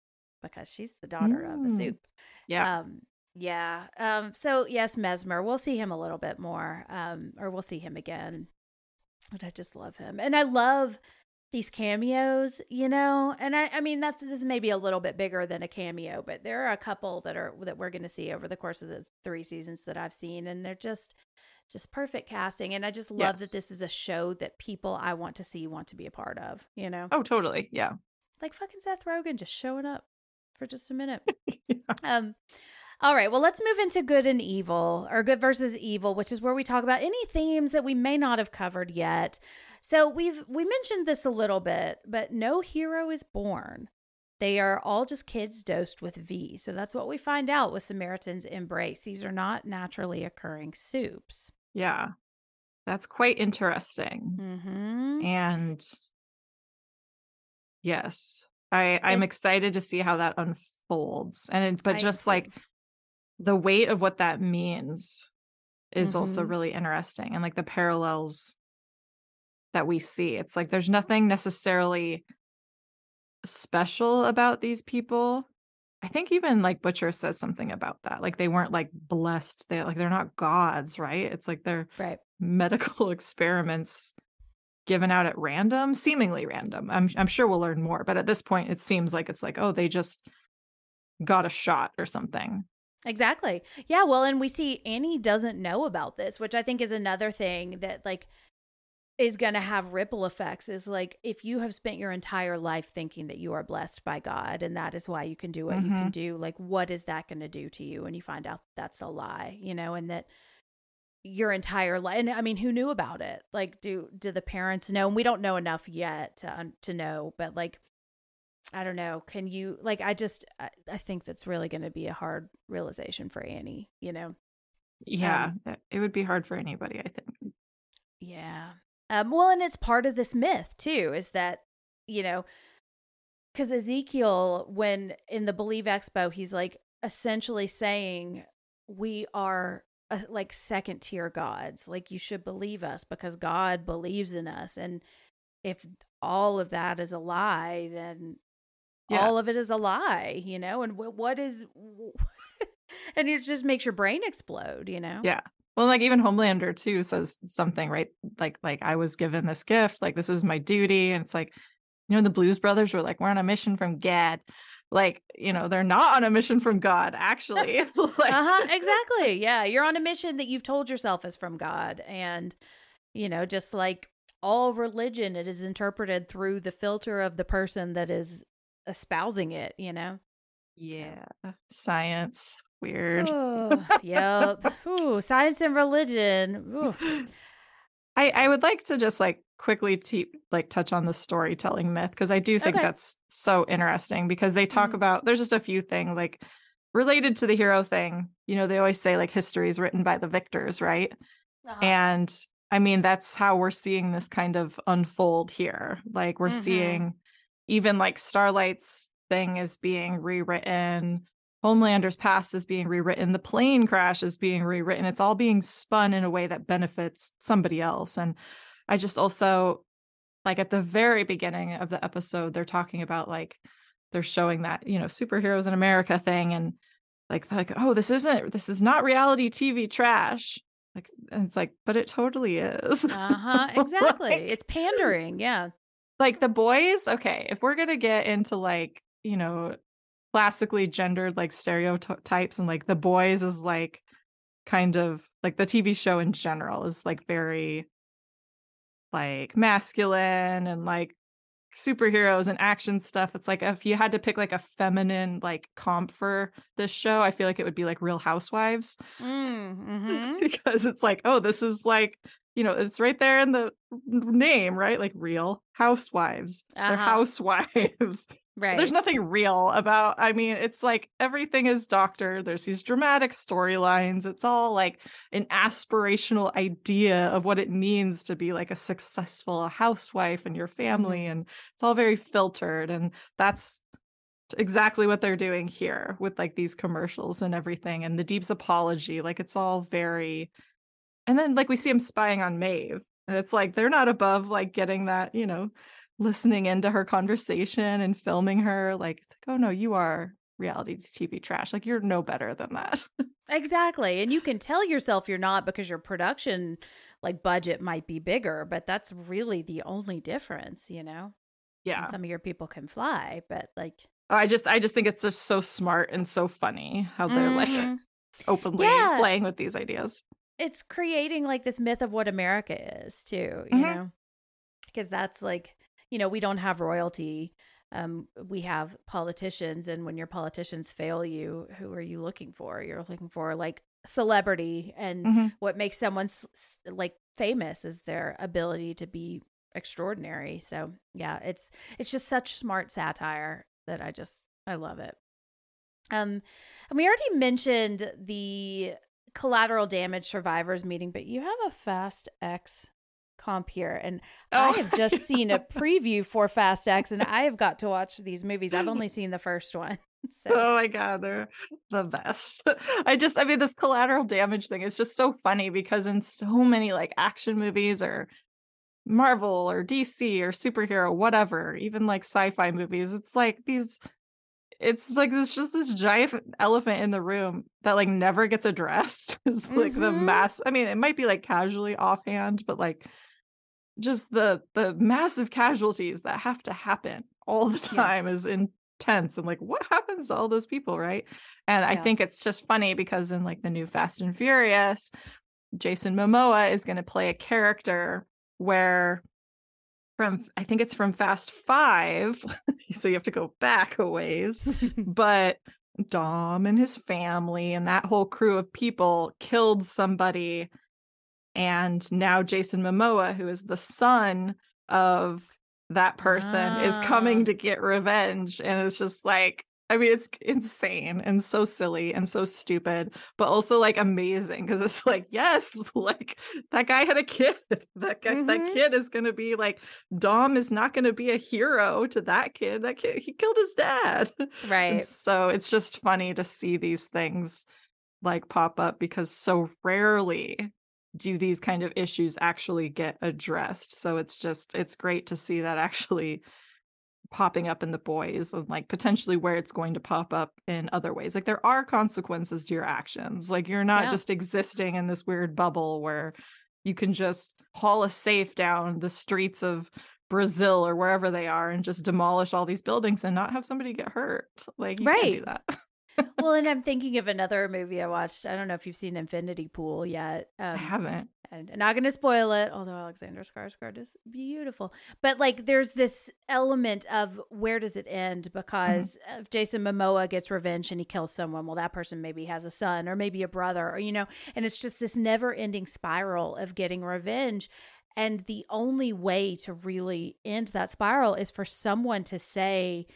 Because she's the daughter of a Mm. supe. yeah Um, yeah. Um, so yes, Mesmer. We'll see him a little bit more. Um, or we'll see him again. But I just love him. And I love these cameos, you know. And I, I mean that's this is maybe a little bit bigger than a cameo, but there are a couple that are that we're gonna see over the course of the three seasons that I've seen, and they're just just perfect casting. And I just love that this is a show that people I want to see want to be a part of, you know? oh totally yeah Like fucking Seth Rogen just showing up for just a minute. Um, all right, well, let's move into good and evil, or good versus evil, which is where we talk about any themes that we may not have covered yet. So we've we mentioned this a little bit, but no hero is born. They are all just kids dosed with V. So that's what we find out with Samaritan's Embrace. These are not naturally occurring supes. yeah that's quite interesting Mm-hmm. and yes i i'm excited to see how that unfolds and it, but I just too. like the weight of what that means is also Mhm. really interesting and like the parallels that we see it's like there's nothing necessarily special about these people i think even like butcher says something about that like they weren't like blessed they like they're not gods right it's like they're Right. medical experiments given out at random, seemingly random. I'm I'm sure we'll learn more, but at this point it seems like it's like, oh, they just got a shot or something. Exactly. Yeah. Well, and we see Annie doesn't know about this, which I think is another thing that like is going to have ripple effects. Is like if you have spent your entire life thinking that you are blessed by God and that is why you can do what you can do, like what is that going to do to you when you find out that's a lie, you know, and that your entire life and i mean who knew about it like do do the parents know and we don't know enough yet to to know but like i don't know can you like i just i, I think that's really going to be a hard realization for annie you know Yeah, Um, it would be hard for anybody, I think. yeah um well and it's part of this myth too is that you know because ezekiel when in the believe expo he's like essentially saying we are uh, like second tier gods like you should believe us because god believes in us and if all of that is a lie then Yeah. all of it is a lie you know and wh- what is and it just makes your brain explode you know Yeah. Well, like even Homelander too says something, right? Like like I was given this gift, like this is my duty. And it's like, you know, the Blues Brothers were like, we're on a mission from God. Like, you know, they're not on a mission from God, actually. like, uh-huh exactly yeah you're on a mission that you've told yourself is from god and you know just like all religion it is interpreted through the filter of the person that is espousing it you know Yeah. Science. Weird. oh, yep Ooh, science and religion Ooh. I I would like to just like quickly te- like touch on the storytelling myth because I do think Okay. that's so interesting because they talk Mhm. about there's just a few things like related to the hero thing. You know, they always say like history is written by the victors, right? Uh-huh. And I mean, that's how we're seeing this kind of unfold here. Like we're Mhm. seeing even like Starlight's thing is being rewritten, Homelander's past is being rewritten, the plane crash is being rewritten. It's all being spun in a way that benefits somebody else. And I just also like at the very beginning of the episode, they're talking about like they're showing that, you know, superheroes in America thing and like like, oh, this isn't this is not reality TV trash. Like and it's like, but it totally is. uh-huh exactly Like- it's pandering yeah like the boys okay if we're gonna get into like you know classically gendered like stereotypes and like the boys is like kind of like the tv show in general is like very like masculine and like superheroes and action stuff. It's like if you had to pick like a feminine like comp for this show, I feel like it would be like Real Housewives Mm, mhm. because it's like, oh, this is like, you know, it's right there in the name, right? Like Real Housewives. They're Uh-huh. housewives. Right. There's nothing real about, I mean, it's like everything is doctor. There's these dramatic storylines. It's all like an aspirational idea of what it means to be like a successful housewife and your family. Mm-hmm. And it's all very filtered. And that's exactly what they're doing here with like these commercials and everything. And the Deep's apology, like it's all very. And then like we see him spying on Maeve. And it's like they're not above like getting that, you know, listening into her conversation and filming her. Like, it's like, oh no, you are reality TV trash. Like you're no better than that. Exactly. And you can tell yourself you're not because your production like budget might be bigger, but that's really the only difference, you know? yeah. And some of your people can fly, but like I just I just think it's just so smart and so funny how they're like Mhm. openly Yeah. playing with these ideas. it's creating like this myth of what America is too, you Mhm. know? Because that's like, you know, we don't have royalty. Um, we have politicians, and when your politicians fail you, who are you looking for? You're looking for like celebrity, and Mhm. what makes someone like famous is their ability to be extraordinary. So yeah, it's it's just such smart satire that I just I love it. Um, and we already mentioned the collateral damage survivors meeting, but you have a Fast X comp here, and I Oh. have just seen a preview for Fast X, and I have got to watch these movies. I've only seen the first one, so Oh my god, they're the best. I just I mean this collateral damage thing is just so funny because in so many like action movies or Marvel or DC or superhero whatever, even like sci-fi movies, it's like these it's like this just this giant elephant in the room that like never gets addressed. It's like the Mhm. mass I mean it might be like casually offhand, but like just the the massive casualties that have to happen all the Yeah. time is intense and like what happens to all those people right and i think it's just funny because in like the new fast and furious jason momoa is going to play a character where from i think it's from fast five so you have to go back a ways but Dom and his family and that whole crew of people killed somebody. And now Jason Momoa, who is the son of that person, is Ah. coming to get revenge. And it's just like, I mean, it's insane and so silly and so stupid, but also like amazing because it's like, yes, like that guy had a kid. That guy, Mhm. that kid is going to be like, Dom is not going to be a hero to that kid. That kid, he killed his dad. And right. so it's just funny to see these things like pop up because so rarely do these kind of issues actually get addressed. So it's just it's great to see that actually popping up in the boys and like potentially where it's going to pop up in other ways. Like there are consequences to your actions. Like you're not Yeah. just existing in this weird bubble where you can just haul a safe down the streets of Brazil or wherever they are and just demolish all these buildings and not have somebody get hurt. Like you can't do Right. that. Well, and I'm thinking of another movie I watched. I don't know if you've seen Infinity Pool yet. Um, I haven't. and I'm not going to spoil it, although Alexander Skarsgård is beautiful. But like, there's this element of where does it end? Because if Jason Momoa gets revenge and he kills someone, well, that person maybe has a son or maybe a brother, or you know, and it's just this never-ending spiral of getting revenge. And the only way to really end that spiral is for someone to say,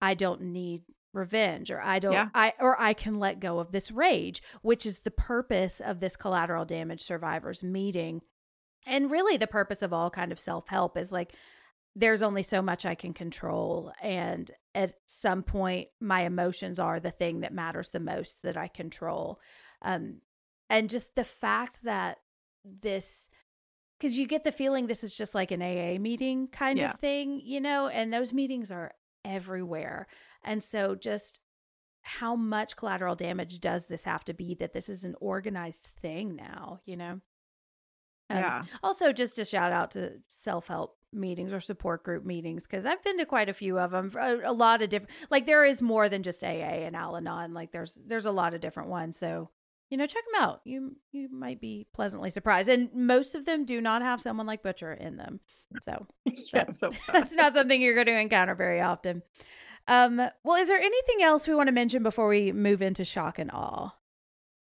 "I don't need." Revenge or i don't Yeah. i or i can let go of this rage which is the purpose of this collateral damage survivors meeting and really the purpose of all kind of self-help is like there's only so much i can control and at some point my emotions are the thing that matters the most that i control um and just the fact that this because you get the feeling this is just like an aa meeting kind Yeah. of thing you know and those meetings are everywhere and so just how much collateral damage does this have to be that this is an organized thing now, you know? Um, yeah. Also, just a shout out to self help meetings or support group meetings because I've been to quite a few of them. A, a lot of different, like there is more than just AA and Al Anon. Like there's there's a lot of different ones. So you know, check them out. You you might be pleasantly surprised, and most of them do not have someone like Butcher in them. So yeah, that- so that's not something you're going to encounter very often. Um, well, is there anything else we want to mention before we move into shock and awe?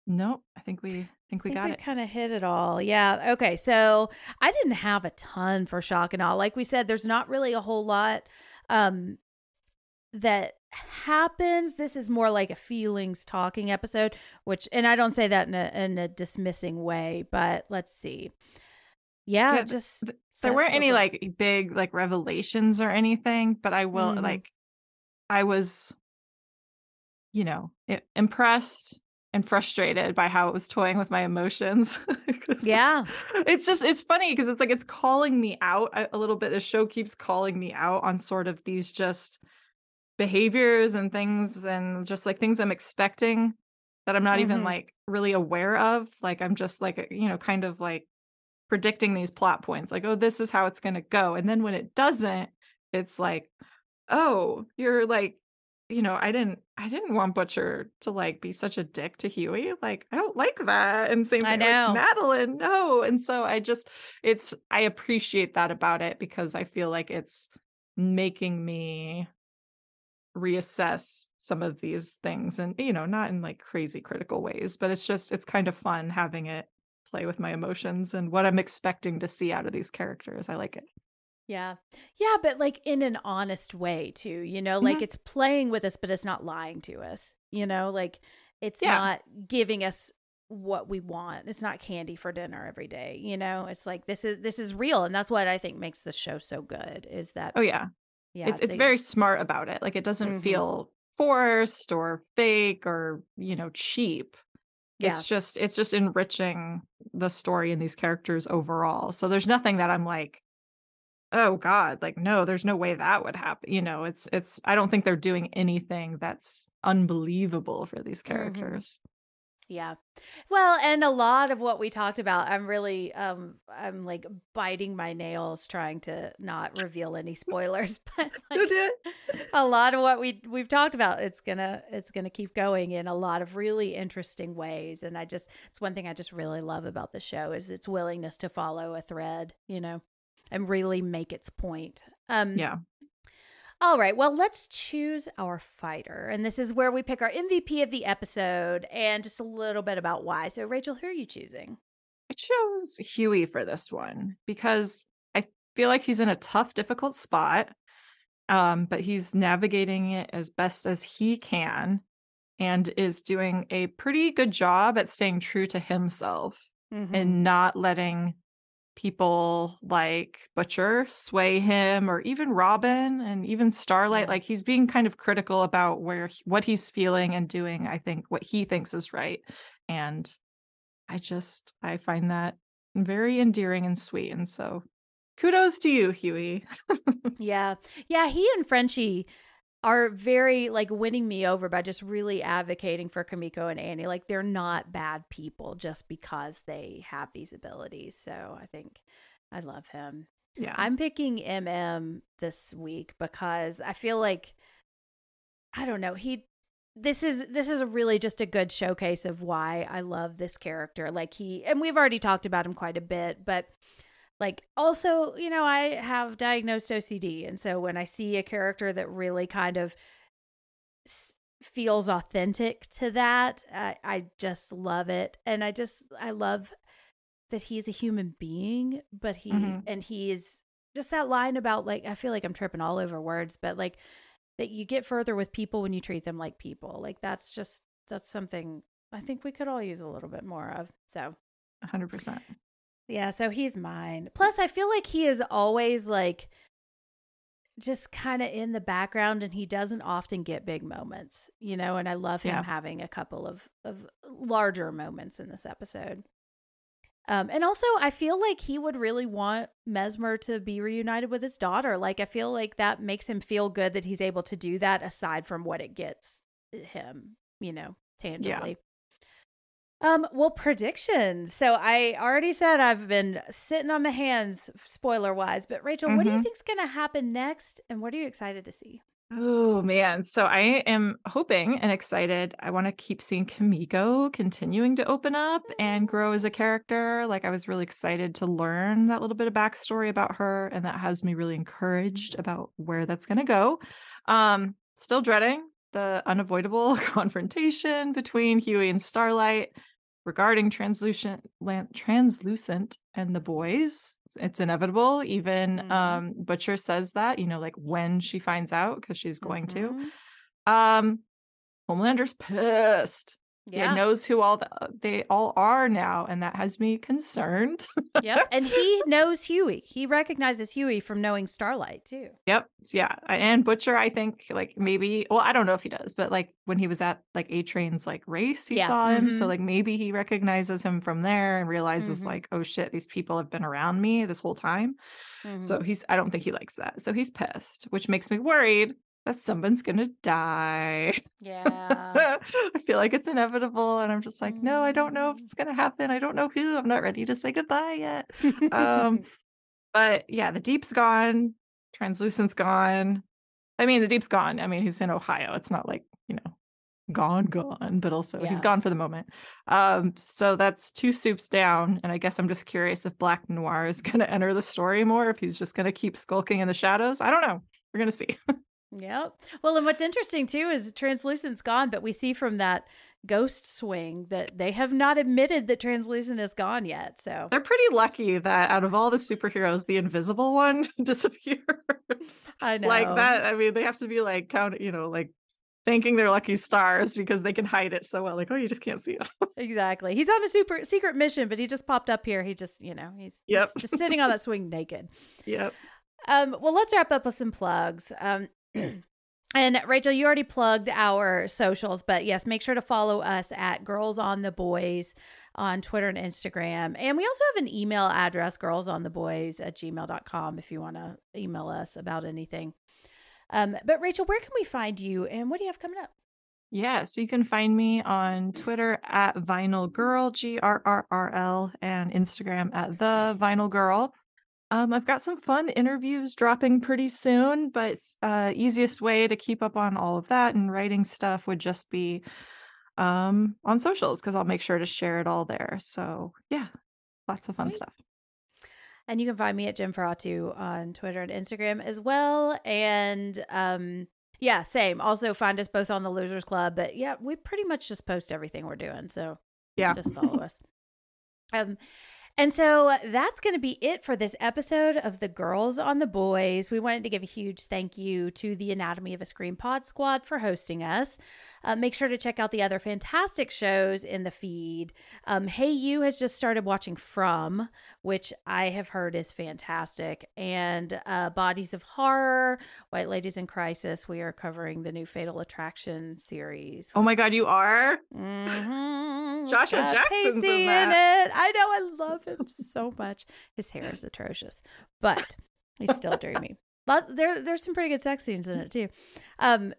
Nope. I think we think we I got think it. kind of hit it all. Yeah. Okay. So I didn't have a ton for shock and awe. Like we said, there's not really a whole lot um, that happens. This is more like a feelings talking episode, which, and I don't say that in a, in a dismissing way, but let's see. Yeah. Yeah, just th- There weren't any like big like revelations or anything, but I will Mhm. like I was you know, impressed and frustrated by how it was toying with my emotions. Yeah. It's just it's funny because it's like it's calling me out a, a little bit. The show keeps calling me out on sort of these just behaviors and things and just like things I'm expecting that I'm not even Mhm. like really aware of. Like I'm just like you know, kind of like predicting these plot points like oh this is how it's going to go and then when it doesn't it's like oh you're like you know i didn't i didn't want butcher to like be such a dick to hughie like i don't like that and same thing like madelyn no and so i just it's i appreciate that about it because i feel like it's making me reassess some of these things and you know not in like crazy critical ways but it's just it's kind of fun having it play with my emotions and what i'm expecting to see out of these characters i like it Yeah. Yeah, but like in an honest way too, you know, like Mhm. it's playing with us, but it's not lying to us, you know, like it's Yeah. not giving us what we want. It's not candy for dinner every day, you know. It's like this is this is real, and that's what I think makes the show so good. Is that oh yeah, yeah, it's it's they- very smart about it like it doesn't Mhm. feel forced or fake or you know cheap yeah, it's just it's just enriching the story and these characters overall so there's nothing that i'm like oh god like no there's no way that would happen you know it's it's i don't think they're doing anything that's unbelievable for these Mm-hmm. Yeah. Well, and a lot of what we talked about, I'm really um I'm like biting my nails trying to not reveal any spoilers, but like, a lot of what we we've talked about it's gonna it's gonna keep going in a lot of really interesting ways and i just it's one thing i just really love about the show is its willingness to follow a thread you know and really make its point. Um yeah all right well let's choose our fighter and this is where we pick our mvp of the episode and just a little bit about why so rachel who are you choosing I chose Hughie for this one because I feel like he's in a tough, difficult spot. Um, but he's navigating it as best as he can and is doing a pretty good job at staying true to himself Mm-hmm. and not letting people like Butcher sway him or even Robin and even Starlight. Like he's being kind of critical about where what he's feeling and doing, I think, what he thinks is right. And I just I find that very endearing and sweet. And so kudos to you, Hughie. Yeah. Yeah, he and Frenchie are very like winning me over by just really advocating for Kimiko and Annie. Like they're not bad people just because they have these abilities. So I think I love him. Yeah. I'm picking MM this week because I feel like I don't know, he this is this is really just a good showcase of why I love this character. Like he and we've already talked about him quite a bit, but like also, you know, I have diagnosed OCD and so when I see a character that really kind of s- feels authentic to that, I, I just love it and I just I love that he's a human being, but he Mhm. and he is just that line about like I feel like I'm tripping all over words, but like that you get further with people when you treat them like people. Like that's just that's something I think we could all use a little bit more of. So 100%. Yeah, so he's mine. Plus, I feel like he is always like just kind of in the background and he doesn't often get big moments, you know, and I love him Yeah. having a couple of of larger moments in this episode. Um and also I feel like he would really want Mesmer to be reunited with his daughter. Like I feel like that makes him feel good that he's able to do that aside from what it gets him, you know, tangibly. Um, well, predictions. So I already said I've been sitting on my hands, spoiler wise. But Rachel, what do you Mhm. think's going to happen next, and what are you excited to see? Oh man. So I am hoping and excited. I want to keep seeing Kimiko continuing to open up and grow as a character. Like I was really excited to learn that little bit of backstory about her, and that has me really encouraged about where that's gonna go. Um, still dreading the unavoidable confrontation between Hughie and Starlight regarding translucent translucent and the boys it's inevitable even mm-hmm. um butcher says that you know like when she finds out because she's going mm-hmm. to um homelander's pissed yeah. He knows who all the, uh, they all are now, and that has me concerned. yep. And he knows Hughie. He recognizes Hughie from knowing Starlight too. Yep. Yeah. And Butcher, I think, like maybe, well, I don't know if he does, but like when he was at like A Train's like race, he yeah. saw him. Mm-hmm. So like maybe he recognizes him from there and realizes mm-hmm. like, oh shit, these people have been around me this whole time. Mm-hmm. So he's, I don't think he likes that. So he's pissed, which makes me worried that someone's gonna die. Yeah. I feel like it's inevitable. And I'm just like, no, I don't know if mm. it's gonna happen. I don't know who. I'm not ready to say goodbye yet. um, but yeah, the deep's gone, translucent's gone. I mean, the deep's gone. I mean, he's in Ohio. It's not like, you know, gone, gone, but also yeah. he's gone for the moment. Um, so that's two supes down. And I guess I'm just curious if Black Noir is gonna enter the story more, if he's just gonna keep skulking in the shadows. I don't know. We're gonna see. Yep. Well, and what's interesting too is translucent's gone, but we see from that ghost swing that they have not admitted that translucent is gone yet. So they're pretty lucky that out of all the superheroes, the invisible one disappeared. I know. Like that. I mean, they have to be like count, you know, like thanking their lucky stars because they can hide it so well. Like, oh, you just can't see him. exactly. He's on a super secret mission, but he just popped up here. He just, you know, he's, yep. he's just sitting on that swing naked. Yep. Um, well, let's wrap up with some plugs. Um, and Rachel, you already plugged our socials, but yes, make sure to follow us at Girls on the Boys on Twitter and Instagram. And we also have an email address, girlsontheboys at gmail.com, if you want to email us about anything. Um, but Rachel, where can we find you and what do you have coming up? Yeah, so you can find me on Twitter at Vinyl Girl, G R R R L, and Instagram at The Vinyl Girl. Um, I've got some fun interviews dropping pretty soon, but uh, easiest way to keep up on all of that and writing stuff would just be um, on socials because I'll make sure to share it all there. So yeah, lots of fun Sweet. stuff. And you can find me at Jennferatu on Twitter and Instagram as well. And um, yeah, same. Also find us both on the Losers Club. But yeah, we pretty much just post everything we're doing. So yeah, just follow us. Um, and so that's going to be it for this episode of The Girls on the Boys. We wanted to give a huge thank you to the Anatomy of a Scream Pod Squad for hosting us. Uh, make sure to check out the other fantastic shows in the feed. Um, hey You has just started watching From, which I have heard is fantastic, and uh, Bodies of Horror, White Ladies in Crisis. We are covering the new Fatal Attraction series. Oh my God, you are? Mm-hmm. Joshua Jackson's in, that. in it. I know. I love him so much. His hair is atrocious, but he's still dreamy. There, there's some pretty good sex scenes in it too. Um,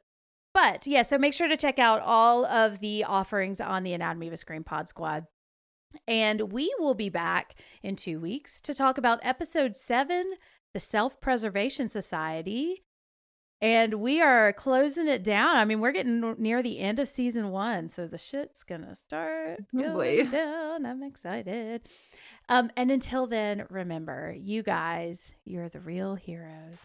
but yeah, so make sure to check out all of the offerings on the Anatomy of a Scream Pod Squad. And we will be back in two weeks to talk about episode seven, the Self Preservation Society. And we are closing it down. I mean, we're getting near the end of season one, so the shit's gonna start oh, going down. I'm excited. Um, and until then, remember, you guys, you're the real heroes.